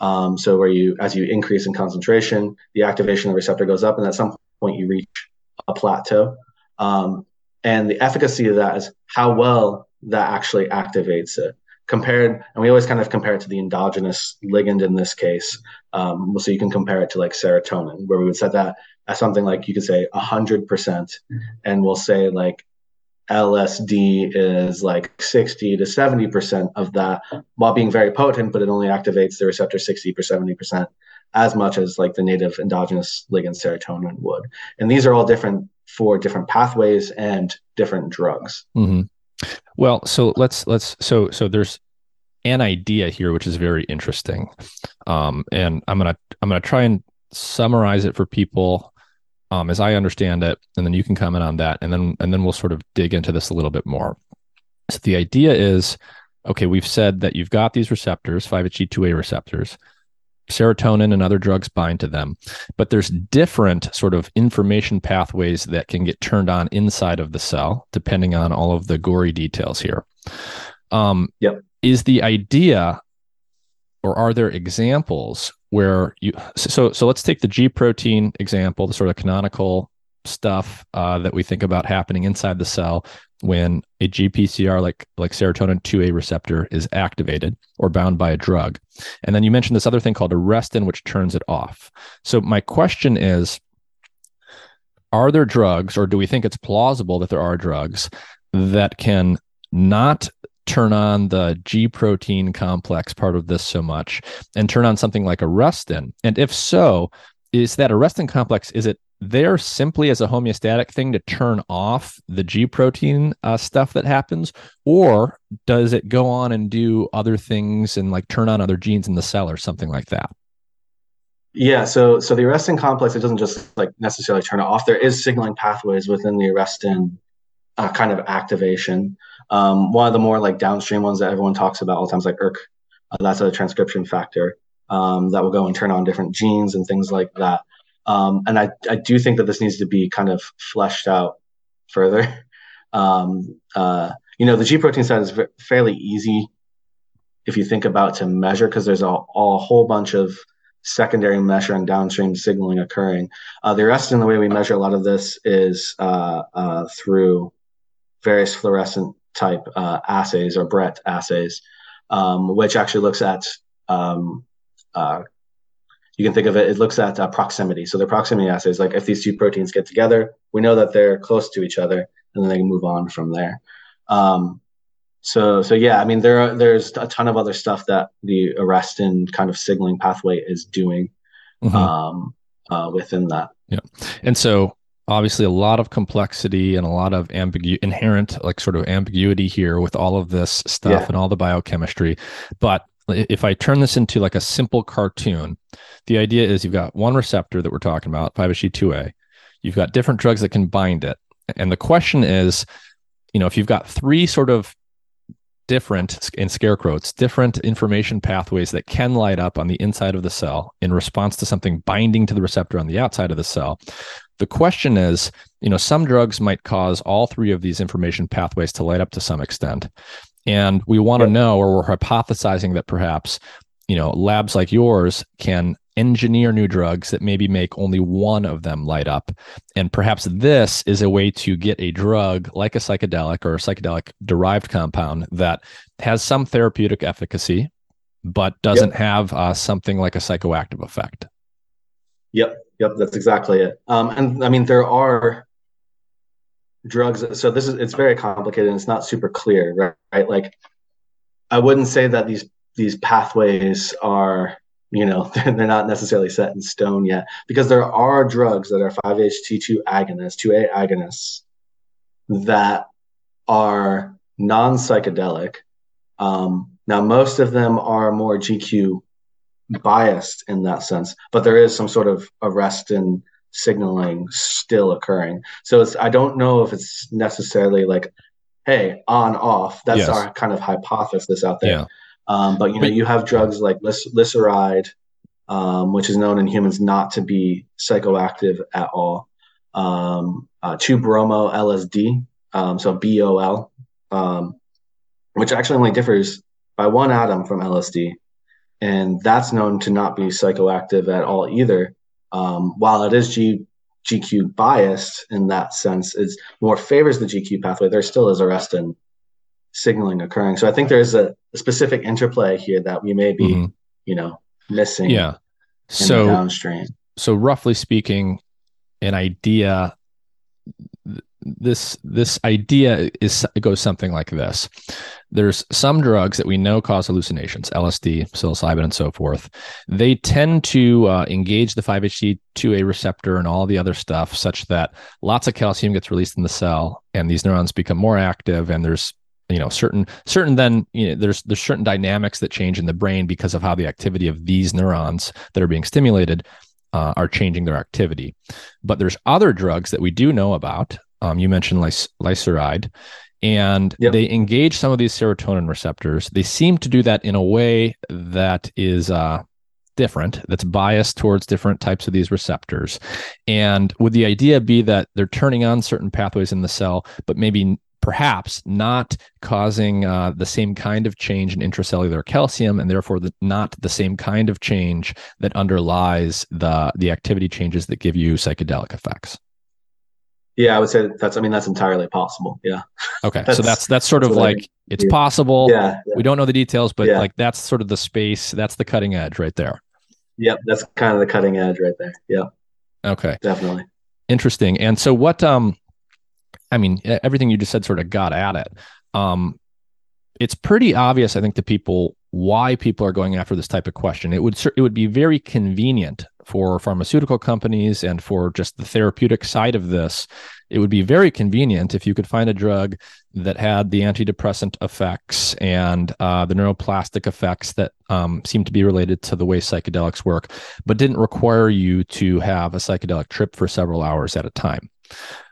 um, so where you, as you increase in concentration, the activation of the receptor goes up, and at some point you reach a plateau. Um, and the efficacy of that is how well that actually activates it. Compared, and we always kind of compare it to the endogenous ligand in this case. Um, so you can compare it to like serotonin, where we would set that as something like you could say 100%, and we'll say like LSD is like 60 to 70% of that while being very potent, but it only activates the receptor 60 or 70% as much as like the native endogenous ligand serotonin would. And these are all different for different pathways and different drugs. Mm-hmm. Well, so let's, let's, so, so there's an idea here, which is very interesting. Um, and I'm to, I'm to try and summarize it for people um, as I understand it, and then you can comment on that, and then and then we'll sort of dig into this a little bit more. So the idea is, okay, we've said that you've got these receptors, 5-HT2A receptors. Serotonin and other drugs bind to them, but there's different sort of information pathways that can get turned on inside of the cell, depending on all of the gory details here. Um, yep. Is the idea, or are there examples where you? So, so let's take the G protein example, the sort of canonical stuff uh, that we think about happening inside the cell when a GPCR like like serotonin 2A receptor is activated or bound by a drug. And then you mentioned this other thing called arrestin which turns it off. So my question is are there drugs or do we think it's plausible that there are drugs that can not turn on the G protein complex part of this so much and turn on something like arrestin? And if so, is that arrestin complex is it there simply as a homeostatic thing to turn off the G protein uh, stuff that happens, or does it go on and do other things and like turn on other genes in the cell or something like that? Yeah, so so the arrestin complex it doesn't just like necessarily turn it off. There is signaling pathways within the arrestin uh, kind of activation. Um, one of the more like downstream ones that everyone talks about all the times, like ERK, uh, that's a transcription factor um, that will go and turn on different genes and things like that. Um, and I, I do think that this needs to be kind of fleshed out further. [LAUGHS] Um, uh, you know, the G protein side is v- fairly easy if you think about to measure because there's a, a, whole bunch of secondary measure and downstream signaling occurring. Uh, the rest in the way we measure a lot of this is uh, uh, through various fluorescent type uh, assays or Brett assays, um, which actually looks at um, uh, you can think of it, it looks at uh, proximity. So the proximity assays, like if these two proteins get together, we know that they're close to each other, and then they can move on from there. Um, so, so yeah, I mean, there are, there's a ton of other stuff that the arrestin kind of signaling pathway is doing mm-hmm. um, uh, within that. Yeah, and so obviously a lot of complexity and a lot of ambigu- inherent like sort of ambiguity here with all of this stuff yeah. and all the biochemistry but if I turn this into like a simple cartoon, the idea is you've got one receptor that we're talking about, 5-HT2A. You've got different drugs that can bind it. And the question is, you know, if you've got three sort of different in scarecrows, different information pathways that can light up on the inside of the cell in response to something binding to the receptor on the outside of the cell. The question is, you know, some drugs might cause all three of these information pathways to light up to some extent. And we want to know, or we're hypothesizing that perhaps, you know, labs like yours can engineer new drugs that maybe make only one of them light up. And perhaps this is a way to get a drug like a psychedelic or a psychedelic derived compound that has some therapeutic efficacy, but doesn't yep. have uh, something like a psychoactive effect. Yep, yep, that's exactly it. Um, and I mean, there are drugs. So this is it's very complicated and it's not super clear right, right? like i wouldn't say that these these pathways are you know [LAUGHS] they're, they're not necessarily set in stone yet because there are drugs that are 5-ht2 agonists 2a agonists that are non-psychedelic. Um, now most of them are more gq biased in that sense but there is some sort of arrestin signaling still occurring. So it's I don't know if it's necessarily like, hey, on off. That's yes. our kind of hypothesis out there. Yeah. Um, but you know, you have drugs like lisuride, um, which is known in humans not to be psychoactive at all. Um, uh, 2-bromo LSD, um, so BOL, um, which actually only differs by one atom from LSD, and that's known to not be psychoactive at all either um, while it is G, GQ biased in that sense, it more favors the GQ pathway. There still is arrestin signaling occurring. So I think there's a, a specific interplay here that we may be, mm-hmm. you know, missing. Yeah. So downstream. So roughly speaking, an idea this this idea is goes something like this there's some drugs that we know cause hallucinations lsd psilocybin and so forth they tend to uh, engage the 5ht2a receptor and all the other stuff such that lots of calcium gets released in the cell and these neurons become more active and there's you know certain certain then you know there's there's certain dynamics that change in the brain because of how the activity of these neurons that are being stimulated uh, are changing their activity. But there's other drugs that we do know about. Um, you mentioned lys- lyseride, and yep. they engage some of these serotonin receptors. They seem to do that in a way that is uh, different, that's biased towards different types of these receptors. And would the idea be that they're turning on certain pathways in the cell, but maybe perhaps not causing uh, the same kind of change in intracellular calcium and therefore the, not the same kind of change that underlies the the activity changes that give you psychedelic effects yeah i would say that's i mean that's entirely possible. Yeah. Okay. That's, [LAUGHS] so that's that's sort that's of like it's possible. Yeah, yeah, we don't know the details but yeah. like that's sort of the space that's the cutting edge right there. Yep that's kind of the cutting edge right there. Yep. okay. Definitely. Interesting. And so what um I mean, everything you just said sort of got at it. Um, it's pretty obvious, I think, to people why people are going after this type of question. It would it would be very convenient for pharmaceutical companies and for just the therapeutic side of this. It would be very convenient if you could find a drug that had the antidepressant effects and uh, the neuroplastic effects that um, seem to be related to the way psychedelics work, but didn't require you to have a psychedelic trip for several hours at a time.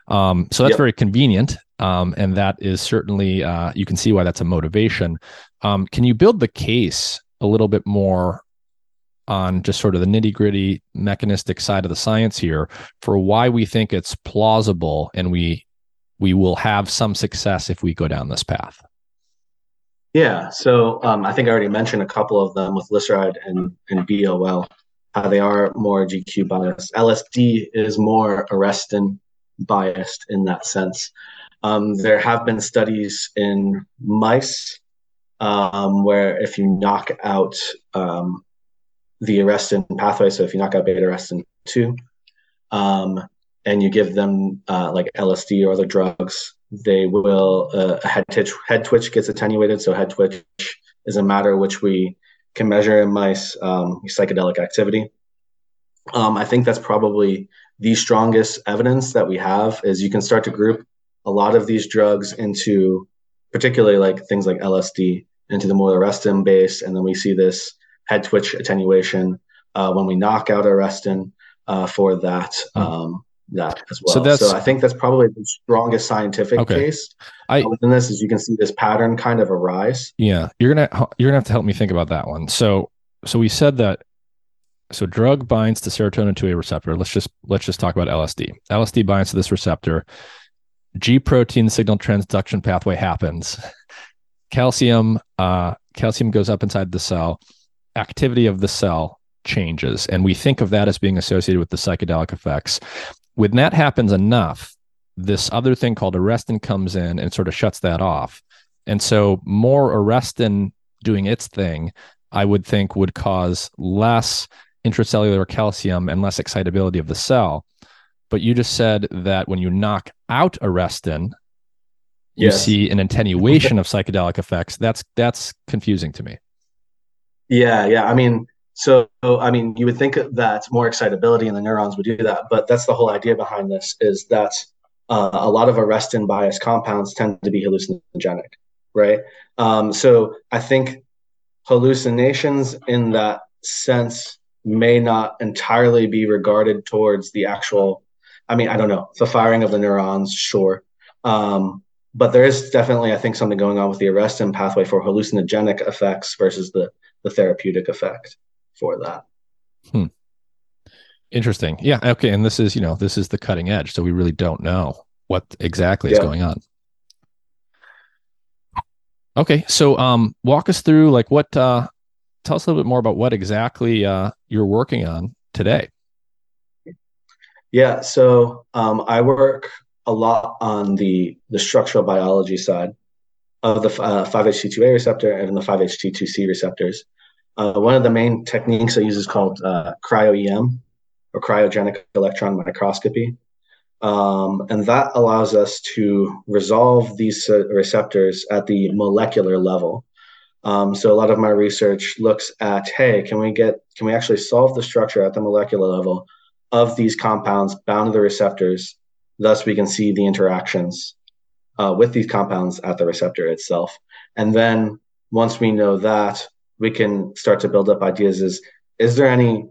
Um, so that's yep. very convenient. Um, and that is certainly, uh, you can see why that's a motivation. Um, can you build the case a little bit more on just sort of the nitty gritty mechanistic side of the science here for why we think it's plausible and we we will have some success if we go down this path? Yeah, so um, I think I already mentioned a couple of them with Lyseride and, and BOL, how they are more GQ biased. LSD is more arrestin biased in that sense. Um, there have been studies in mice um, where if you knock out um, the arrestin pathway, so if you knock out beta arrestin 2, um, and you give them uh, like LSD or other drugs, they will, uh, a head twitch, head twitch gets attenuated. So head twitch is a matter which we can measure in mice um, psychedelic activity. Um, I think that's probably the strongest evidence that we have is you can start to group a lot of these drugs into particularly like things like LSD into the more arrestin base, and then we see this head twitch attenuation uh, when we knock out arrestin uh, for that hmm. um, that as well. So, that's, so I think that's probably the strongest scientific okay. case. I, within this is you can see this pattern kind of arise. Yeah, you're gonna you're gonna have to help me think about that one. So so we said that so drug binds to serotonin 2A receptor. Let's just let's just talk about LSD. LSD binds to this receptor. G protein signal transduction pathway happens. calcium uh, calcium goes up inside the cell. Activity of the cell changes, and we think of that as being associated with the psychedelic effects. When that happens enough, this other thing called arrestin comes in and sort of shuts that off. And so more arrestin doing its thing, I would think would cause less intracellular calcium and less excitability of the cell. But you just said that when you knock out arrestin, you yes. see an attenuation of psychedelic effects. That's that's confusing to me. Yeah, yeah. I mean, so I mean, you would think that more excitability in the neurons would do that, but that's the whole idea behind this is that uh, a lot of arrestin bias compounds tend to be hallucinogenic, right? Um, so I think hallucinations in that sense may not entirely be regarded towards the actual i mean i don't know the firing of the neurons sure um, but there is definitely i think something going on with the arrestin pathway for hallucinogenic effects versus the the therapeutic effect for that hmm. interesting yeah okay and this is you know this is the cutting edge so we really don't know what exactly yeah. is going on okay so um walk us through like what uh tell us a little bit more about what exactly uh, you're working on today. Yeah, so um, I work a lot on the the structural biology side of the uh, 5-HT2A receptor and the 5-HT2C receptors. Uh, one of the main techniques I use is called uh, cryo-EM or cryogenic electron microscopy. Um, and that allows us to resolve these uh, receptors at the molecular level. Um, so a lot of my research looks at, hey, can we get, can we actually solve the structure at the molecular level of these compounds bound to the receptors? Thus, we can see the interactions uh, with these compounds at the receptor itself. And then once we know that, we can start to build up ideas: is is there any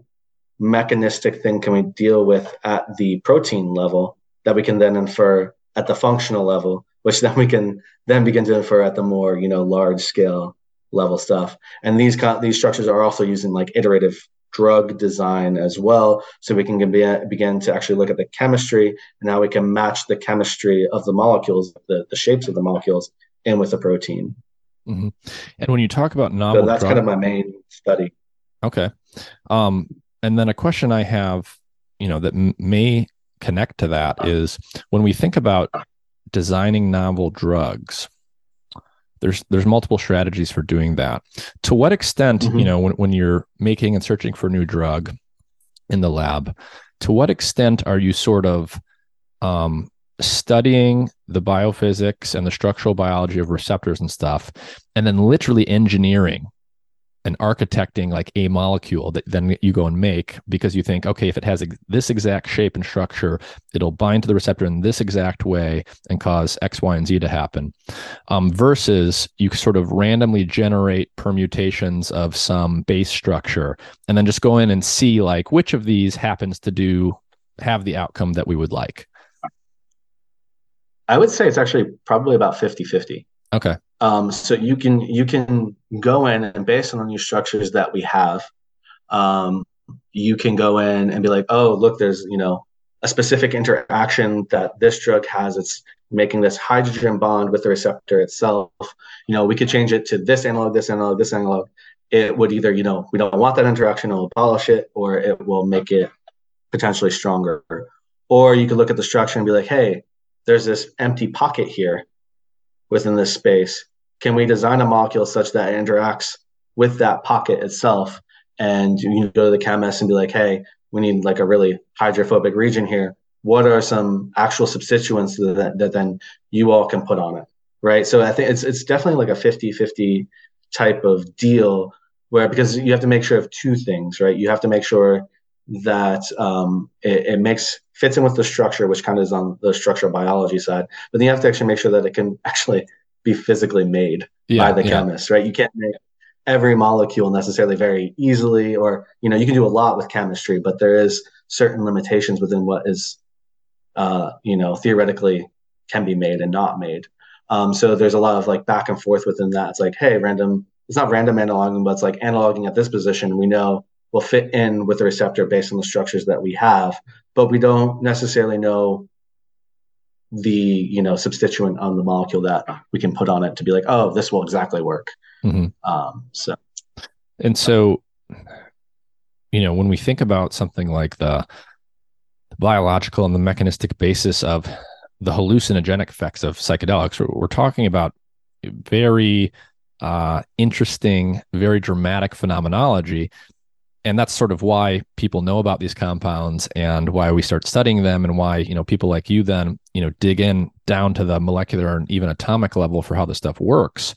mechanistic thing can we deal with at the protein level that we can then infer at the functional level, which [LAUGHS] then we can then begin to infer at the more you know large scale level stuff. And these these structures are also using like iterative drug design as well, so we can begin to actually look at the chemistry and how we can match the chemistry of the molecules, the, the shapes of the molecules, in with the protein. Mm-hmm. And when you talk about novel, so that's kind of my main study. Okay. Um, and then a question I have, you know, that m- may connect to that is when we think about designing novel drugs, there's there's multiple strategies for doing that. To what extent, mm-hmm. you know, when, when you're making and searching for a new drug in the lab, to what extent are you sort of um, studying the biophysics and the structural biology of receptors and stuff, and then literally engineering and architecting like a molecule that then you go and make because you think okay if it has this exact shape and structure it'll bind to the receptor in this exact way and cause x y and z to happen. Um, versus you sort of randomly generate permutations of some base structure and then just go in and see like which of these happens to do have the outcome that we would like i would say it's actually probably about 50 50 okay um, so you can you can go in and based on the new structures that we have, um, you can go in and be like, oh, look, there's you know a specific interaction that this drug has. It's making this hydrogen bond with the receptor itself. You know, we could change it to this analog, this analog, this analog. It would either, you know, we don't want that interaction, it will abolish it, or it will make it potentially stronger. Or you could look at the structure and be like, hey, there's this empty pocket here within this space? Can we design a molecule such that it interacts with that pocket itself? And you go to the chemist and be like, hey, we need like a really hydrophobic region here. What are some actual substituents that, that then you all can put on it? Right. So I think it's it's definitely like a 50 50 type of deal where because you have to make sure of two things, right? You have to make sure that um, it, it, makes fits in with the structure, which kind of is on the structural biology side. But then you have to actually make sure that it can actually be physically made yeah, by the yeah. chemist, right? You can't make every molecule necessarily very easily, or you know, you can do a lot with chemistry, but there is certain limitations within what is, uh, you know, theoretically can be made and not made. Um, so there's a lot of like back and forth within that. It's like, hey, random. It's not random analoging, but it's like analoging at this position. We know will fit in with the receptor based on the structures that we have, but we don't necessarily know the you know substituent on the molecule that we can put on it to be like, oh, this will exactly work. Mm-hmm. Um, so, and so, you know, when we think about something like the, the biological and the mechanistic basis of the hallucinogenic effects of psychedelics, we're, we're talking about very uh, interesting, very dramatic phenomenology and that's sort of why people know about these compounds and why we start studying them and why you know people like you then you know dig in down to the molecular and even atomic level for how this stuff works.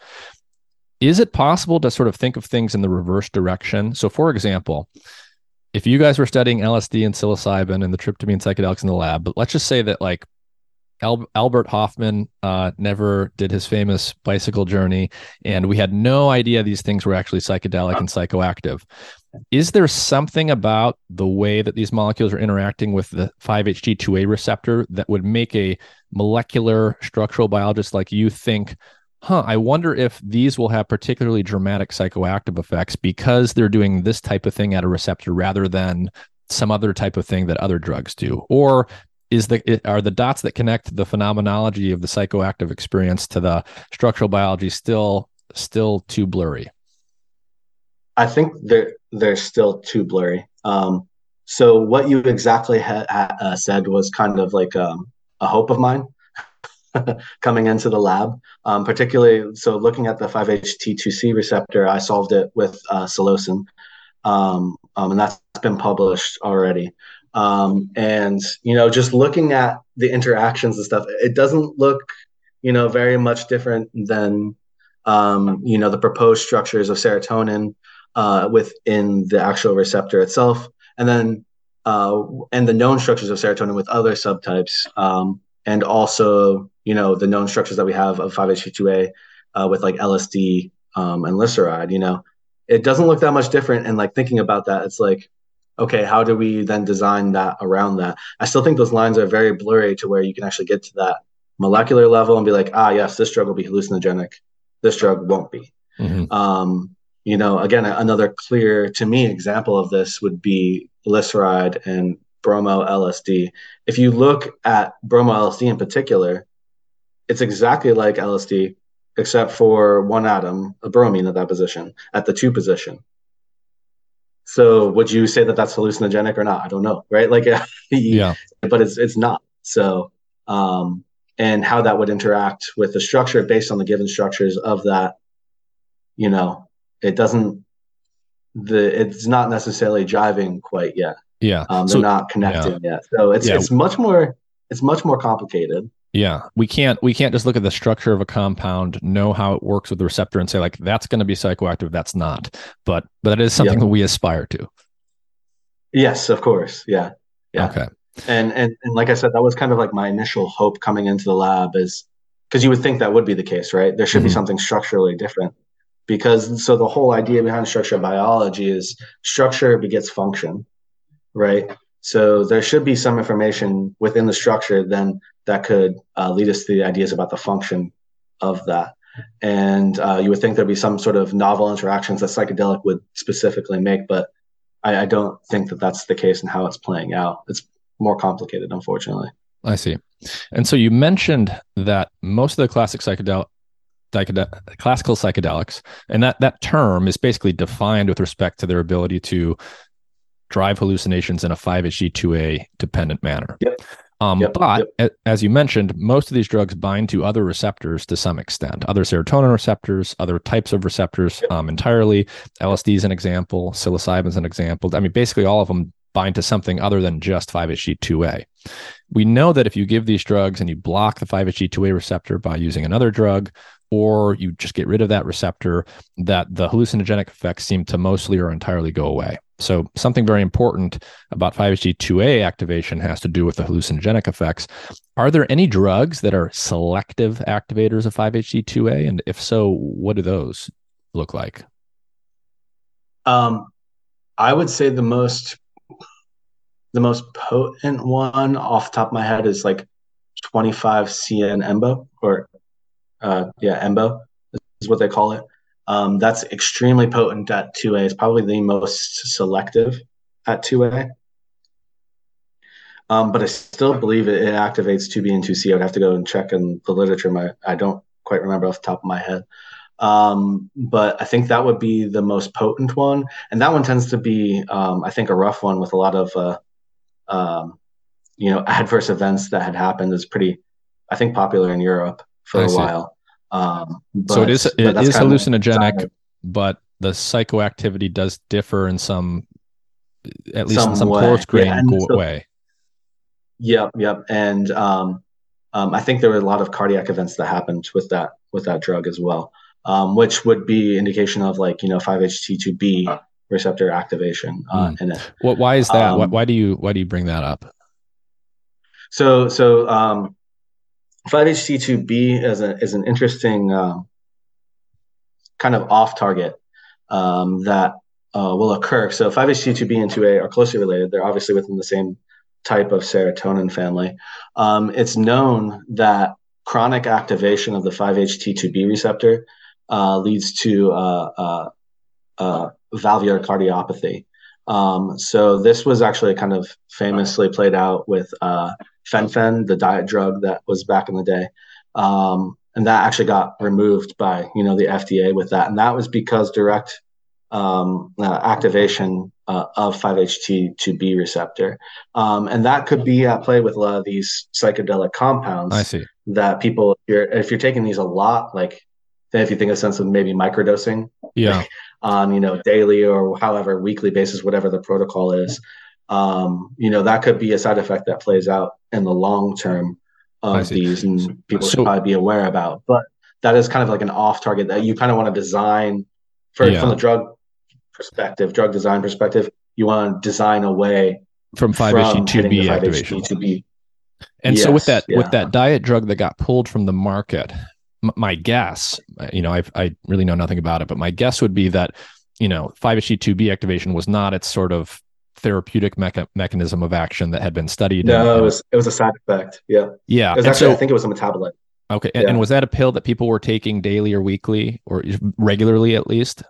Is it possible to sort of think of things in the reverse direction? So for example if you guys were studying lsd and psilocybin and the tryptamine psychedelics in the lab but let's just say that like Al- Albert Hofmann uh, never did his famous bicycle journey, and we had no idea these things were actually psychedelic and psychoactive. Is there something about the way that these molecules are interacting with the 5-HT2A receptor that would make a molecular structural biologist like you think, huh, I wonder if these will have particularly dramatic psychoactive effects because they're doing this type of thing at a receptor rather than some other type of thing that other drugs do? Or is the are the dots that connect the phenomenology of the psychoactive experience to the structural biology still still too blurry? I think they're they're still too blurry. Um, so what you exactly ha- ha- uh, said was kind of like um, a hope of mine [LAUGHS] coming into the lab. Um, particularly, so looking at the 5-HT2C receptor, I solved it with uh, psilocin, um, um, and that's been published already. Um, and you know, just looking at the interactions and stuff, it doesn't look, you know, very much different than, um, you know, the proposed structures of serotonin uh, within the actual receptor itself, and then uh, and the known structures of serotonin with other subtypes, um, and also you know the known structures that we have of 5-HT2A uh, with like LSD um, and Lyseride. You know, it doesn't look that much different. And like thinking about that, it's like okay, how do we then design that around that? I still think those lines are very blurry to where you can actually get to that molecular level and be like, ah, yes, this drug will be hallucinogenic. This drug won't be. Mm-hmm. Um, you know, again, another clear to me example of this would be glyceride and bromo LSD. If you look at bromo LSD in particular, it's exactly like LSD, except for one atom, a bromine at that position, at the two position. So would you say that that's hallucinogenic or not? I don't know, right? Like, [LAUGHS] yeah, but it's it's not. So, um, and how that would interact with the structure based on the given structures of that, you know, it doesn't. The it's not necessarily driving quite yet. Yeah, um, they're so, not connecting yeah. yet. So it's yeah. it's much more it's much more complicated. Yeah, we can't we can't just look at the structure of a compound, know how it works with the receptor, and say like that's going to be psychoactive. That's not, but but that is something yep. that we aspire to. Yes, of course. Yeah, yeah. Okay. And and and like I said, that was kind of like my initial hope coming into the lab is because you would think that would be the case, right? There should mm-hmm. be something structurally different because so the whole idea behind structural biology is structure begets function, right? So there should be some information within the structure then that could uh, lead us to the ideas about the function of that. And uh, you would think there'd be some sort of novel interactions that psychedelic would specifically make, but I, I don't think that that's the case and how it's playing out. It's more complicated, unfortunately. I see. And so you mentioned that most of the classic psychedelic classical psychedelics, and that that term is basically defined with respect to their ability to drive hallucinations in a 5-HT2A dependent manner. Yep. Um, yep, but yep. as you mentioned, most of these drugs bind to other receptors to some extent, other serotonin receptors, other types of receptors yep. um, entirely. LSD is an example, psilocybin is an example. I mean, basically all of them bind to something other than just 5-HT2A. We know that if you give these drugs and you block the 5-HT2A receptor by using another drug, or you just get rid of that receptor, that the hallucinogenic effects seem to mostly or entirely go away. So, something very important about 5-HT2A activation has to do with the hallucinogenic effects. Are there any drugs that are selective activators of 5-HT2A? And if so, what do those look like? Um, I would say the most the most potent one off top of my head is like 25 CN EMBO or uh, yeah, EMBO is what they call it. Um, that's extremely potent at 2A. It's probably the most selective at 2A. Um, but I still believe it, it, activates 2B and 2C. I would have to go and check in the literature. My, I don't quite remember off the top of my head. Um, but I think that would be the most potent one. And that one tends to be, um, I think, a rough one with a lot of, uh, um, you know, [LAUGHS] adverse events that had happened. Is pretty, I think, popular in Europe for I a see. while. Um, but, so it is it is hallucinogenic, but the psychoactivity does differ in some, at least some in some coarse grained yeah, so, way. Yep, yep, and um, um, I think there were a lot of cardiac events that happened with that with that drug as well, um, which would be indication of like you know 5-HT2B receptor activation uh, mm. in it. What? Why is that? Um, why do you why do you bring that up? So so um, 5-HT2B is, a, is an interesting um, kind of off target um, that uh, will occur. So 5-HT2B and 2A are closely related. They're obviously within the same type of serotonin family. Um, it's known that chronic activation of the 5-HT2B receptor uh, leads to uh, uh, uh valvular cardiopathy. Um, so this was actually kind of famously played out with uh, fen-phen, the diet drug that was back in the day. Um, and that actually got removed by you know the FDA with that, and that was because direct um, uh, activation uh, of 5-HT2B receptor, um, and that could be at play with a lot of these psychedelic compounds. I see that people if you're if you're taking these a lot, like if you think of sense of maybe microdosing, yeah, on you know daily or however weekly basis, whatever the protocol is, um, you know that could be a side effect that plays out in the long term of these and people so, should probably be aware about but that is kind of like an off target that you kind of want to design for yeah. from the drug perspective drug design perspective you want to design away from 5-HT2B activation 5-HT2B. and yes, so with that yeah. with that diet drug that got pulled from the market my guess you know I've, i really know nothing about it but my guess would be that you know 5-HT2B activation was not its sort of therapeutic mecha- mechanism of action that had been studied. No, and, it was it was a side effect. Yeah, yeah. It was actually, so, I think it was a metabolite. Okay, yeah. and, and was that a pill that people were taking daily or weekly or regularly at least?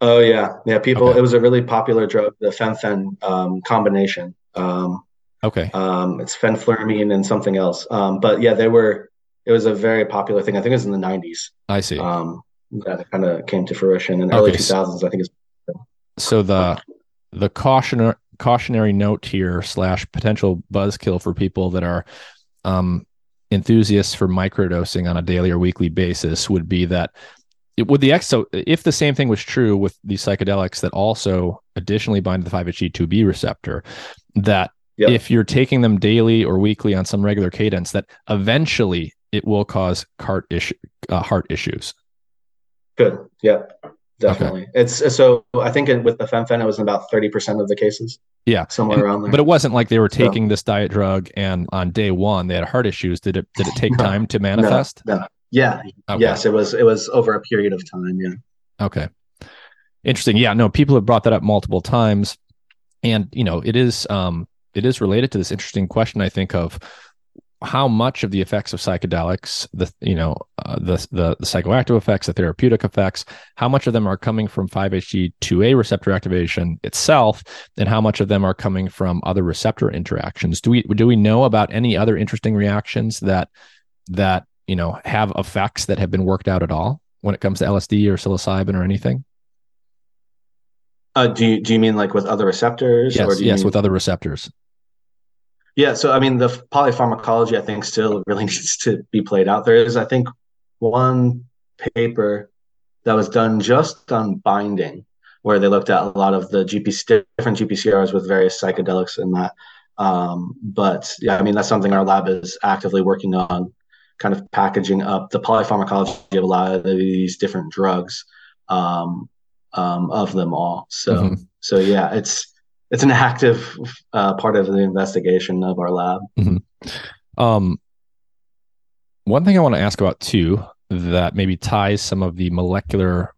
Oh yeah, yeah. People, okay. it was a really popular drug, the fen-phen um, combination. Um, okay. Um, it's fenfluramine and something else. Um, but yeah, they were. It was a very popular thing. I think it was in the '90s. I see. Um, that kind of came to fruition in okay. early 2000s. I think is. So the the cautionary cautionary note here slash potential buzzkill for people that are um, enthusiasts for microdosing on a daily or weekly basis would be that it would the X so if the same thing was true with these psychedelics that also additionally bind to the 5-HT2B receptor, that yep. if you're taking them daily or weekly on some regular cadence, that eventually it will cause heart issue uh, heart issues. Good. Yeah. Definitely. Okay. It's so I think with the fen-phen it was about 30% of the cases. Yeah. Somewhere and, around there. But it wasn't like they were taking so. this diet drug and on day 1 they had heart issues. Did it did it take no, time to manifest? No, no. Yeah. Okay. Yes, it was it was over a period of time, yeah. Okay. Interesting. Yeah, no, people have brought that up multiple times and you know, it is um it is related to this interesting question I think of how much of the effects of psychedelics, the you know uh, the, the, the psychoactive effects, the therapeutic effects, how much of them are coming from 5-HT2A receptor activation itself, and how much of them are coming from other receptor interactions? Do we do we know about any other interesting reactions that that you know have effects that have been worked out at all when it comes to LSD or psilocybin or anything? Uh, do you do you mean like with other receptors? Yes, yes, mean... with other receptors. Yeah, so I mean, the polypharmacology I think still really [LAUGHS] needs to be played out. There is, I think, one paper that was done just on binding, where they looked at a lot of the GP different GPCRs with various psychedelics in that. Um, but yeah, I mean, that's something our lab is actively working on, kind of packaging up the polypharmacology of a lot of these different drugs, um, um, of them all. So, mm-hmm. so yeah, it's it's an active uh, part of the investigation of our lab. Mm-hmm. Um, one thing I want to ask about too that maybe ties some of the molecular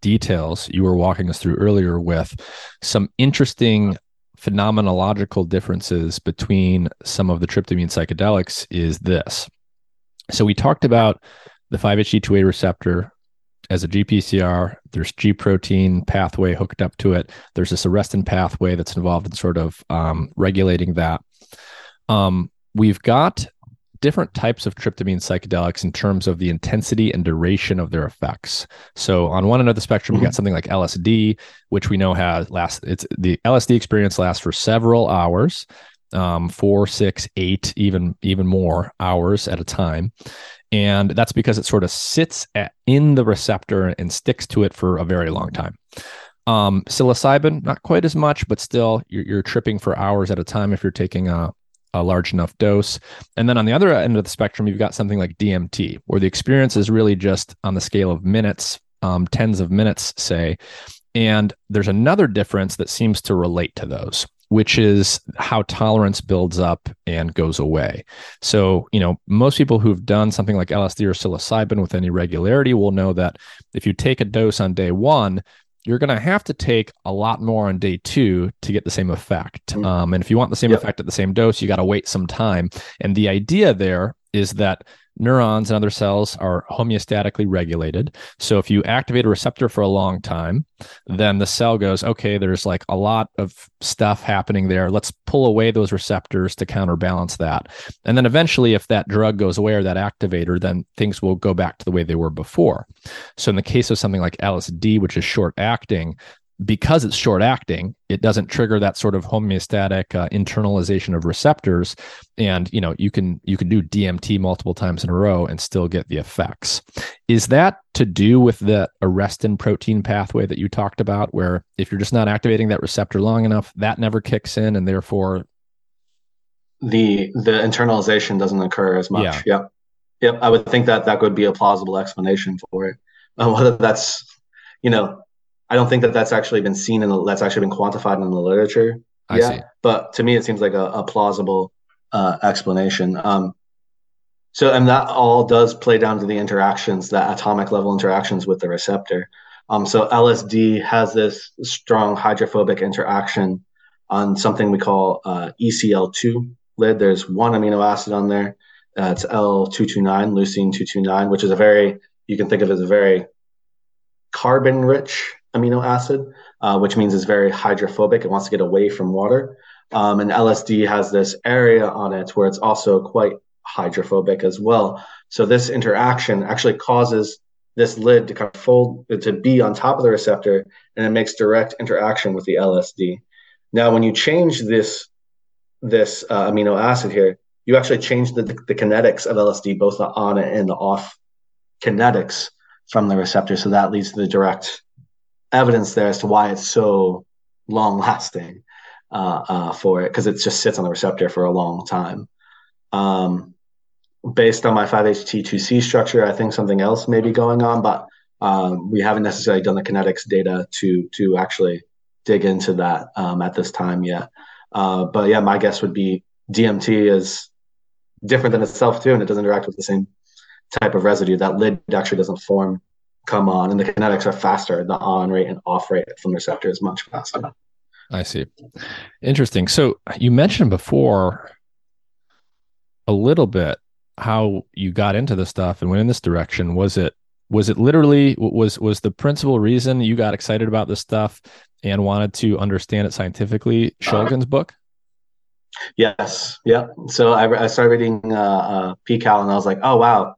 details you were walking us through earlier with some interesting phenomenological differences between some of the tryptamine psychedelics is this. So we talked about the 5-HT2A receptor as a GPCR. There's G protein pathway hooked up to it. There's this arrestin pathway that's involved in sort of um, regulating that. Um, we've got different types of tryptamine psychedelics in terms of the intensity and duration of their effects. So on one end of the spectrum, mm-hmm. we got something like LSD, which we know has last. It's the LSD experience lasts for several hours, um, four, six, eight, even even more hours at a time, and that's because it sort of sits at, in the receptor and sticks to it for a very long time. Um, psilocybin, not quite as much, but still, you're, you're tripping for hours at a time if you're taking a, a large enough dose. And then on the other end of the spectrum, you've got something like DMT, where the experience is really just on the scale of minutes, um, tens of minutes, say. And there's another difference that seems to relate to those which is how tolerance builds up and goes away. So, you know, most people who've done something like LSD or psilocybin with any regularity will know that if you take a dose on day one, you're going to have to take a lot more on day two to get the same effect. Mm-hmm. Um, and if you want the same yep. effect at the same dose, you got to wait some time. And the idea there is that neurons and other cells are homeostatically regulated. So if you activate a receptor for a long time, then the cell goes, okay, there's like a lot of stuff happening there. Let's pull away those receptors to counterbalance that. And then eventually, if that drug goes away or that activator, then things will go back to the way they were before. So in the case of something like LSD, which is short acting, because it's short acting, it doesn't trigger that sort of homeostatic uh, internalization of receptors, and you know you can you can do DMT multiple times in a row and still get the effects. Is that to do with the arrestin protein pathway that you talked about, where if you're just not activating that receptor long enough, that never kicks in, and therefore the the internalization doesn't occur as much. Yeah. Yep. Yep. I would think that that would be a plausible explanation for it. Uh, whether that's you know I don't think that that's actually been seen in the, that's actually been quantified in the literature. I see. But to me, it seems like a, a plausible uh, explanation. Um, so, and that all does play down to the interactions, the atomic level interactions with the receptor. Um, so LSD has this strong hydrophobic interaction on something we call uh, ECL2 lid. There's one amino acid on there. Uh, it's L229, leucine 229, which is a very, you can think of it as a very carbon rich amino acid, uh, which means it's very hydrophobic. It wants to get away from water. Um, and LSD has this area on it where it's also quite hydrophobic as well. So this interaction actually causes this lid to kind of fold to be on top of the receptor, and it makes direct interaction with the LSD. Now, when you change this this uh, amino acid here, you actually change the, the kinetics of LSD, both the on and the off kinetics from the receptor. So that leads to the direct evidence there as to why it's so long lasting uh, uh, for it because it just sits on the receptor for a long time. Um, based on my 5-HT2C structure, I think something else may be going on, but um, we haven't necessarily done the kinetics data to to actually dig into that um, at this time yet. Uh, but yeah, my guess would be DMT is different than itself too, and it doesn't interact with the same type of residue. That lid actually doesn't form, come on, and the kinetics are faster. The on rate and off rate from the receptor is much faster. I see. Interesting. So you mentioned before a little bit how you got into this stuff and went in this direction. Was it was it literally was was the principal reason you got excited about this stuff and wanted to understand it scientifically Shulgin's book? Yes. Yeah. So I, I started reading uh, uh, PiHKAL and I was like, oh wow,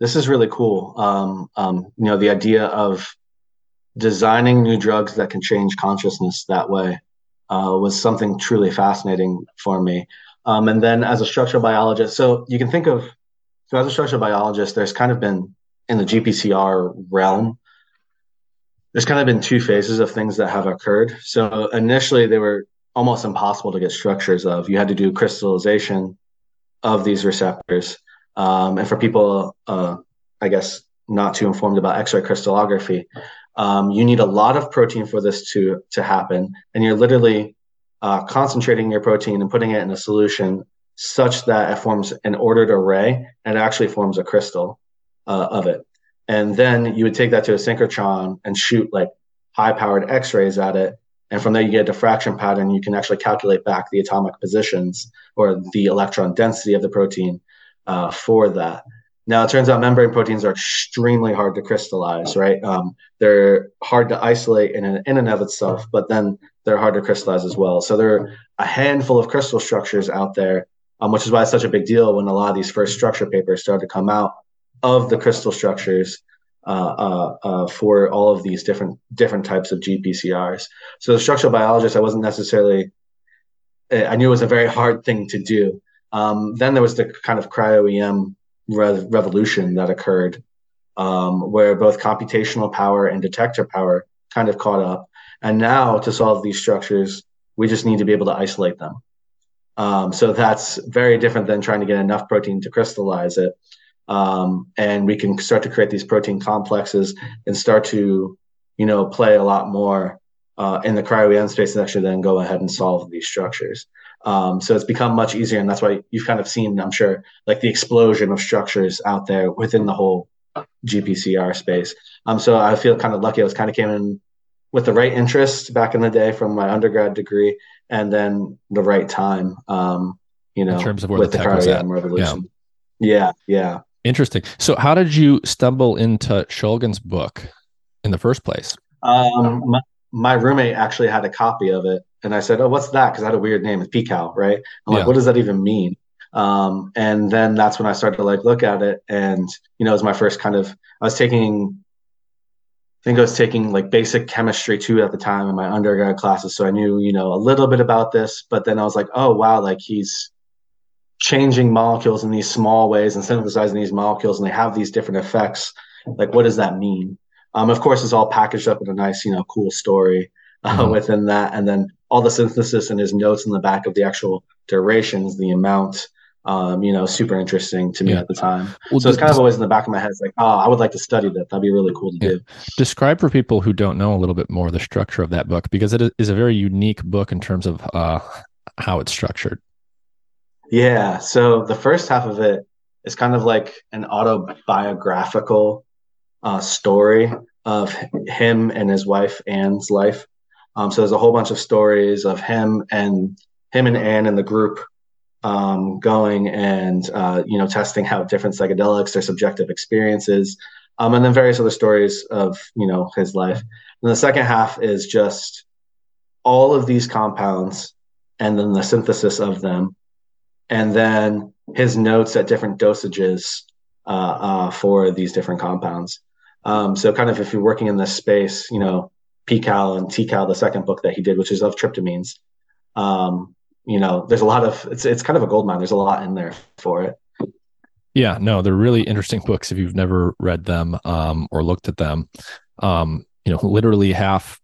this is really cool. Um, um, you know, the idea of designing new drugs that can change consciousness that way uh, was something truly fascinating for me. Um, and then as a structural biologist, so you can think of, so as a structural biologist, there's kind of been in the GPCR realm, there's kind of been two phases of things that have occurred. So initially, they were almost impossible to get structures of. You had to do crystallization of these receptors. Um, and for people, uh, I guess, not too informed about X-ray crystallography, um, you need a lot of protein for this to to happen, and you're literally uh, concentrating your protein and putting it in a solution such that it forms an ordered array and it actually forms a crystal uh, of it. And then you would take that to a synchrotron and shoot like high-powered X-rays at it, and from there you get a diffraction pattern. You can actually calculate back the atomic positions or the electron density of the protein uh, for that. Now, it turns out membrane proteins are extremely hard to crystallize, right? Um, they're hard to isolate in, an, in and of itself, but then they're hard to crystallize as well. So there are a handful of crystal structures out there, um, which is why it's such a big deal when a lot of these first structure papers started to come out of the crystal structures uh, uh, uh, for all of these different different types of GPCRs. So the structural biologist, I wasn't necessarily, I knew it was a very hard thing to do. Um, then there was the kind of cryo EM re- revolution that occurred, um, where both computational power and detector power kind of caught up. And now to solve these structures, we just need to be able to isolate them. Um, so that's very different than trying to get enough protein to crystallize it. Um, and we can start to create these protein complexes and start to, you know, play a lot more uh, in the cryo-EM space and actually then go ahead and solve these structures. Um, so it's become much easier, and that's why you've kind of seen, I'm sure, like the explosion of structures out there within the whole GPCR space. Um, so I feel kind of lucky. I was kind of came in with the right interest back in the day from my undergrad degree, and then the right time. Um, you know, in terms of where with the, the cryo revolution. Yeah. yeah, yeah. Interesting. So, how did you stumble into Shulgin's book in the first place? Um, my, my roommate actually had a copy of it and I said, "Oh, what's that?" Because I had a weird name, it's PiHKAL, right? I'm yeah. like, "What does that even mean?" Um, and then that's when I started to like look at it, and you know, it was my first kind of. I was taking, I think I was taking like basic chemistry too at the time in my undergrad classes, so I knew you know a little bit about this. But then I was like, "Oh wow!" Like he's changing molecules in these small ways and synthesizing these molecules, and they have these different effects. Like, what does that mean? Um, of course, it's all packaged up in a nice, you know, cool story uh, mm-hmm. within that, and then all the synthesis and his notes in the back of the actual durations, the amount, um, you know, super interesting to me yeah. at the time. Well, so it's kind of always in the back of my head. It's like, oh, I would like to study that. That'd be really cool to yeah. do. Describe for people who don't know a little bit more the structure of that book because it is a very unique book in terms of uh, how it's structured. Yeah. So the first half of it is kind of like an autobiographical uh, story of him and his wife Anne's life. Um, so there's a whole bunch of stories of him and him and Anne and the group um, going and uh, you know testing out different psychedelics, their subjective experiences, um, and then various other stories of you know his life. And the second half is just all of these compounds and then the synthesis of them, and then his notes at different dosages uh, uh, for these different compounds. Um, so, kind of if you're working in this space, you know, PiHKAL and TiHKAL, the second book that he did, which is of tryptamines. Um, you know, there's a lot of it's it's kind of a gold mine. There's a lot in there for it. Yeah, no, they're really interesting books if you've never read them um, or looked at them. Um, you know, literally half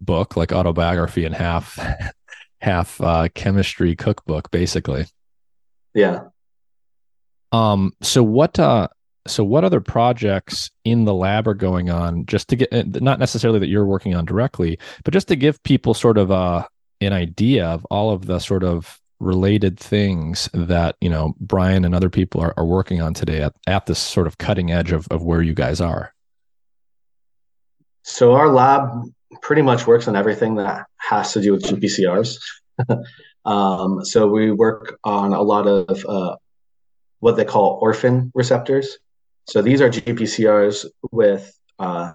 book like autobiography and half [LAUGHS] half uh, chemistry cookbook, basically. Yeah. Um. So what? Uh. So what other projects in the lab are going on? Just to get, uh, not necessarily that you're working on directly, but just to give people sort of a uh, an idea of all of the sort of related things that you know Brian and other people are, are working on today at, at this sort of cutting edge of, of where you guys are? So our lab pretty much works on everything that has to do with GPCRs. [LAUGHS] um, so we work on a lot of uh, what they call orphan receptors. So these are GPCRs with uh,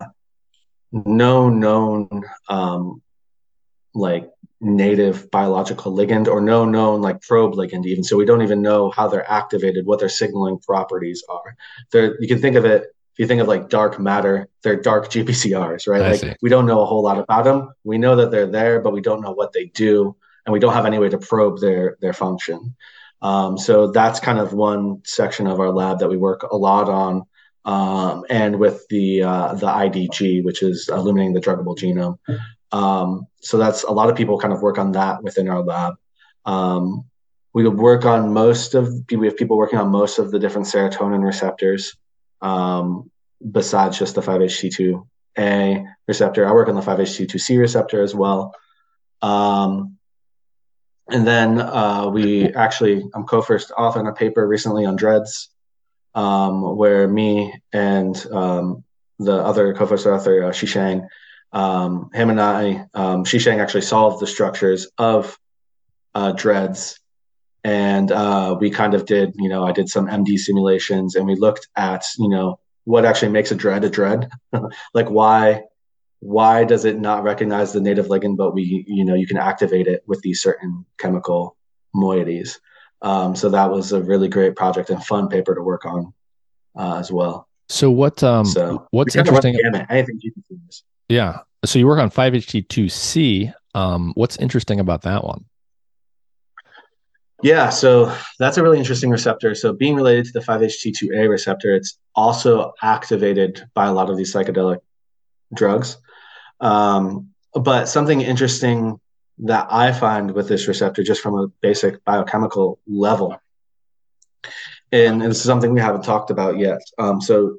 no known um, like native biological ligand or no known like probe ligand even. So we don't even know how they're activated what their signaling properties are. They're you can think of it if you think of like dark matter they're dark gpcrs right? I like see. we don't know a whole lot about them we know that they're there but we don't know what they do and we don't have any way to probe their their function um, so that's kind of one section of our lab that we work a lot on um, and with the uh, the idg which is illuminating the druggable genome um, so that's a lot of people kind of work on that within our lab. Um, we work on most of we have people working on most of the different serotonin receptors um, besides just the 5-HT2A receptor. I work on the 5-HT2C receptor as well. Um, and then uh, we actually, I'm co-first author on a paper recently on DREADDs, um, where me and um, the other co-first author, uh, Shicheng, um, him and I, um, Shicheng actually solved the structures of uh, DREADDs. And uh, we kind of did, you know, I did some MD simulations and we looked at, you know, what actually makes a DREADD a DREADD. [LAUGHS] like why why does it not recognize the native ligand, but we, you know, you can activate it with these certain chemical moieties. Um, so that was a really great project and fun paper to work on uh, as well. So what um so what's interesting? Anything yeah. So you work on 5-HT2C. Um, what's interesting about that one? Yeah, so that's a really interesting receptor. So being related to the 5-HT2A receptor, it's also activated by a lot of these psychedelic drugs. Um, but something interesting that I find with this receptor, just from a basic biochemical level, and, this is something we haven't talked about yet. Um, so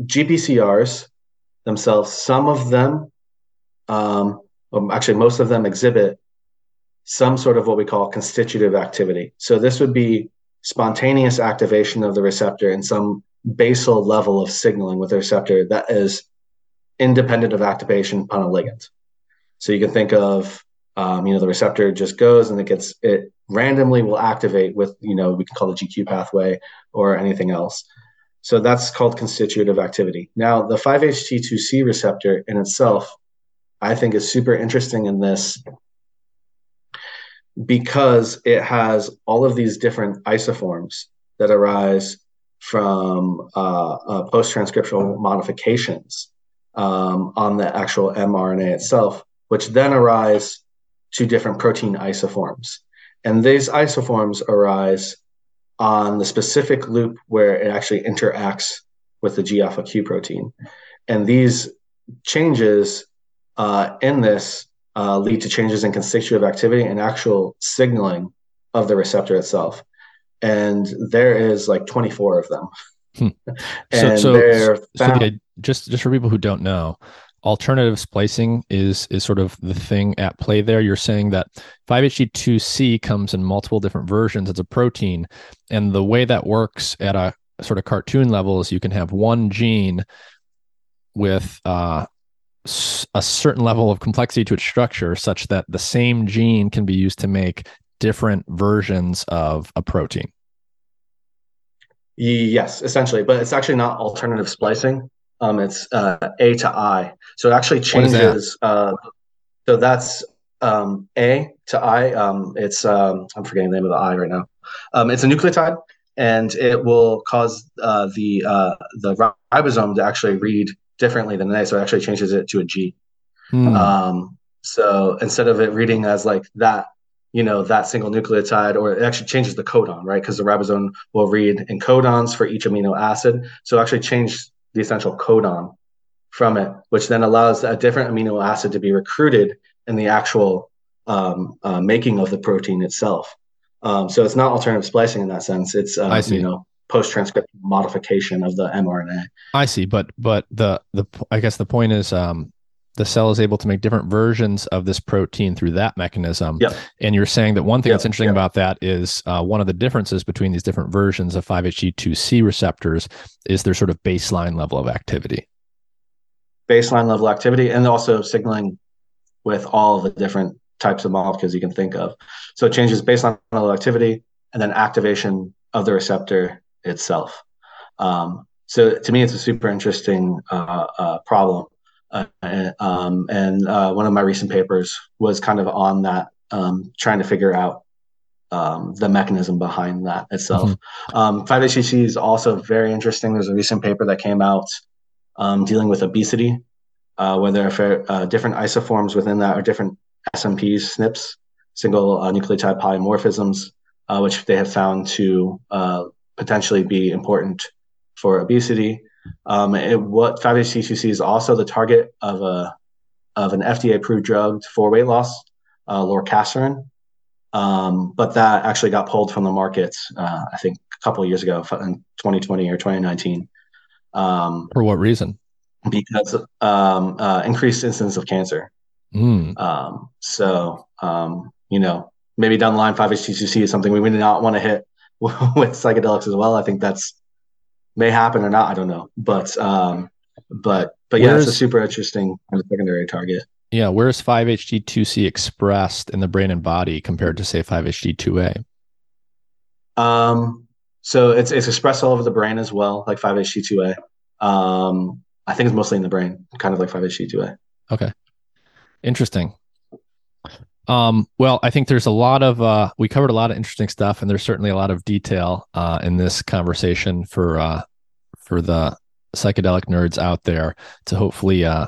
GPCRs themselves. Some of them, um, well, actually, most of them exhibit some sort of what we call constitutive activity. So this would be spontaneous activation of the receptor in some basal level of signaling with the receptor that is independent of activation upon a ligand. So you can think of, um, you know, the receptor just goes and it gets it randomly will activate with, you know, we can call the GQ pathway or anything else. So that's called constitutive activity. Now, the 5-HT2C receptor in itself, I think, is super interesting in this because it has all of these different isoforms that arise from uh, uh, post transcriptional modifications um, on the actual mRNA itself, which then arise to different protein isoforms. And these isoforms arise on the specific loop where it actually interacts with the G alpha Q protein. And these changes uh, in this uh, lead to changes in constitutive activity and actual signaling of the receptor itself. And there is like 24 of them. [LAUGHS] Hmm. [LAUGHS] so, so, found- so just just for people who don't know, alternative splicing is is sort of the thing at play there. You're saying that 5-HT2C comes in multiple different versions. It's a protein, and the way that works at a sort of cartoon level is you can have one gene with uh, a certain level of complexity to its structure such that the same gene can be used to make different versions of a protein. Yes, essentially, but it's actually not alternative splicing. Um, it's uh, A to I. So it actually changes. That? Uh, so that's um, A to I. Um, it's um, I'm forgetting the name of the I right now. Um, it's a nucleotide, and it will cause uh, the uh, the ribosome to actually read differently than an A. So it actually changes it to a G. Hmm. Um, so instead of it reading as like that you know that single nucleotide or it actually changes the codon right? Because the ribosome will read in codons for each amino acid. So actually change the essential codon from it which then allows a different amino acid to be recruited in the actual um, uh, making of the protein itself. Um, so it's not alternative splicing in that sense. It's uh, you know post transcript modification of the mrna. I see but but the the i guess the point is um the cell is able to make different versions of this protein through that mechanism. Yep. And you're saying that one thing yep. that's interesting yep. about that is uh, one of the differences between these different versions of 5-HT2C receptors is their sort of baseline level of activity. Baseline level activity and also signaling with all of the different types of molecules you can think of. So it changes baseline level activity and then activation of the receptor itself. Um, so to me, it's a super interesting uh, uh, problem uh, um, and uh, one of my recent papers was kind of on that, um, trying to figure out um, the mechanism behind that itself. Mm-hmm. 5-HTC um, is also very interesting. There's a recent paper that came out um, dealing with obesity, uh, where there are uh, different isoforms within that or different SNPs, SNPs, single uh, nucleotide polymorphisms, uh, which they have found to potentially be important for obesity. Um, it, what 5-HT2C is also the target of a of an FDA approved drug for weight loss, uh, lorcaserin. Um, but that actually got pulled from the market, uh, I think, a couple of years ago in 2020 or 2019. Um, for what reason? Because um, uh, increased incidence of cancer. Mm. Um, so, um, you know, maybe down the line, 5-HT2C is something we would not want to hit [LAUGHS] with psychedelics as well. I think that's may happen or not. I don't know, but um, but but yeah, Where's, it's a super interesting secondary target. Yeah, where's 5-HT2C expressed in the brain and body compared to say 5-HT2A? Um, so it's it's expressed all over the brain as well, like 5-HT2A. Um, I think it's mostly in the brain, kind of like 5-HT2A. Okay, interesting. Um, well, I think there's a lot of uh, we covered a lot of interesting stuff, and there's certainly a lot of detail uh, in this conversation for uh, for the psychedelic nerds out there to hopefully uh,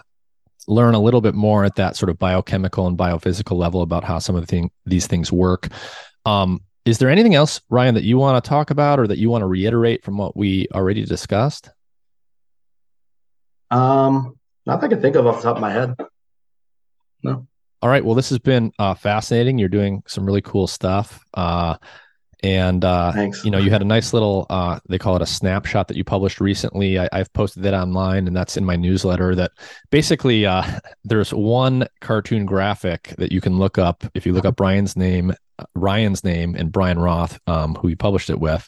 learn a little bit more at that sort of biochemical and biophysical level about how some of the thing, these things work. Um, is there anything else, Ryan, that you want to talk about or that you want to reiterate from what we already discussed? Um, not that I can think of off the top of my head. No. All right. Well, this has been uh, fascinating. You're doing some really cool stuff. Uh, and uh, Thanks. you know, you had a nice little uh, they call it a snapshot that you published recently. I, have posted that online, and that's in my newsletter. That basically uh, [LAUGHS] there's one cartoon graphic that you can look up if you look up Ryan's name, Ryan's name, and Brian Roth, um, who he published it with.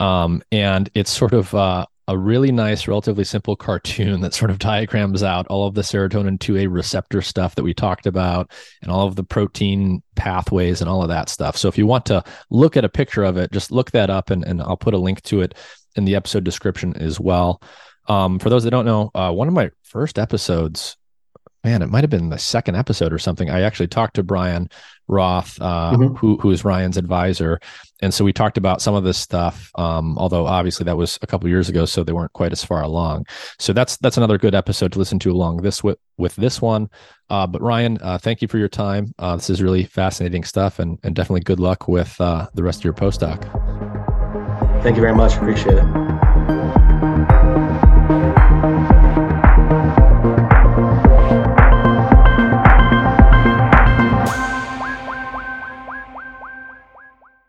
Um, and it's sort of uh, a really nice, relatively simple cartoon that sort of diagrams out all of the serotonin 2A receptor stuff that we talked about and all of the protein pathways and all of that stuff. So if you want to look at a picture of it, just look that up and, and I'll put a link to it in the episode description as well. Um, for those that don't know, uh, one of my first episodes man, it might have been the second episode or something. I actually talked to Brian Roth, uh, mm-hmm. who who is Ryan's advisor, and so we talked about some of this stuff. Um, although obviously that was a couple years ago, so they weren't quite as far along. So that's that's another good episode to listen to along this with with this one. Uh, but Ryan, uh, thank you for your time. Uh, this is really fascinating stuff, and and definitely good luck with uh, the rest of your postdoc. Thank you very much. Appreciate it.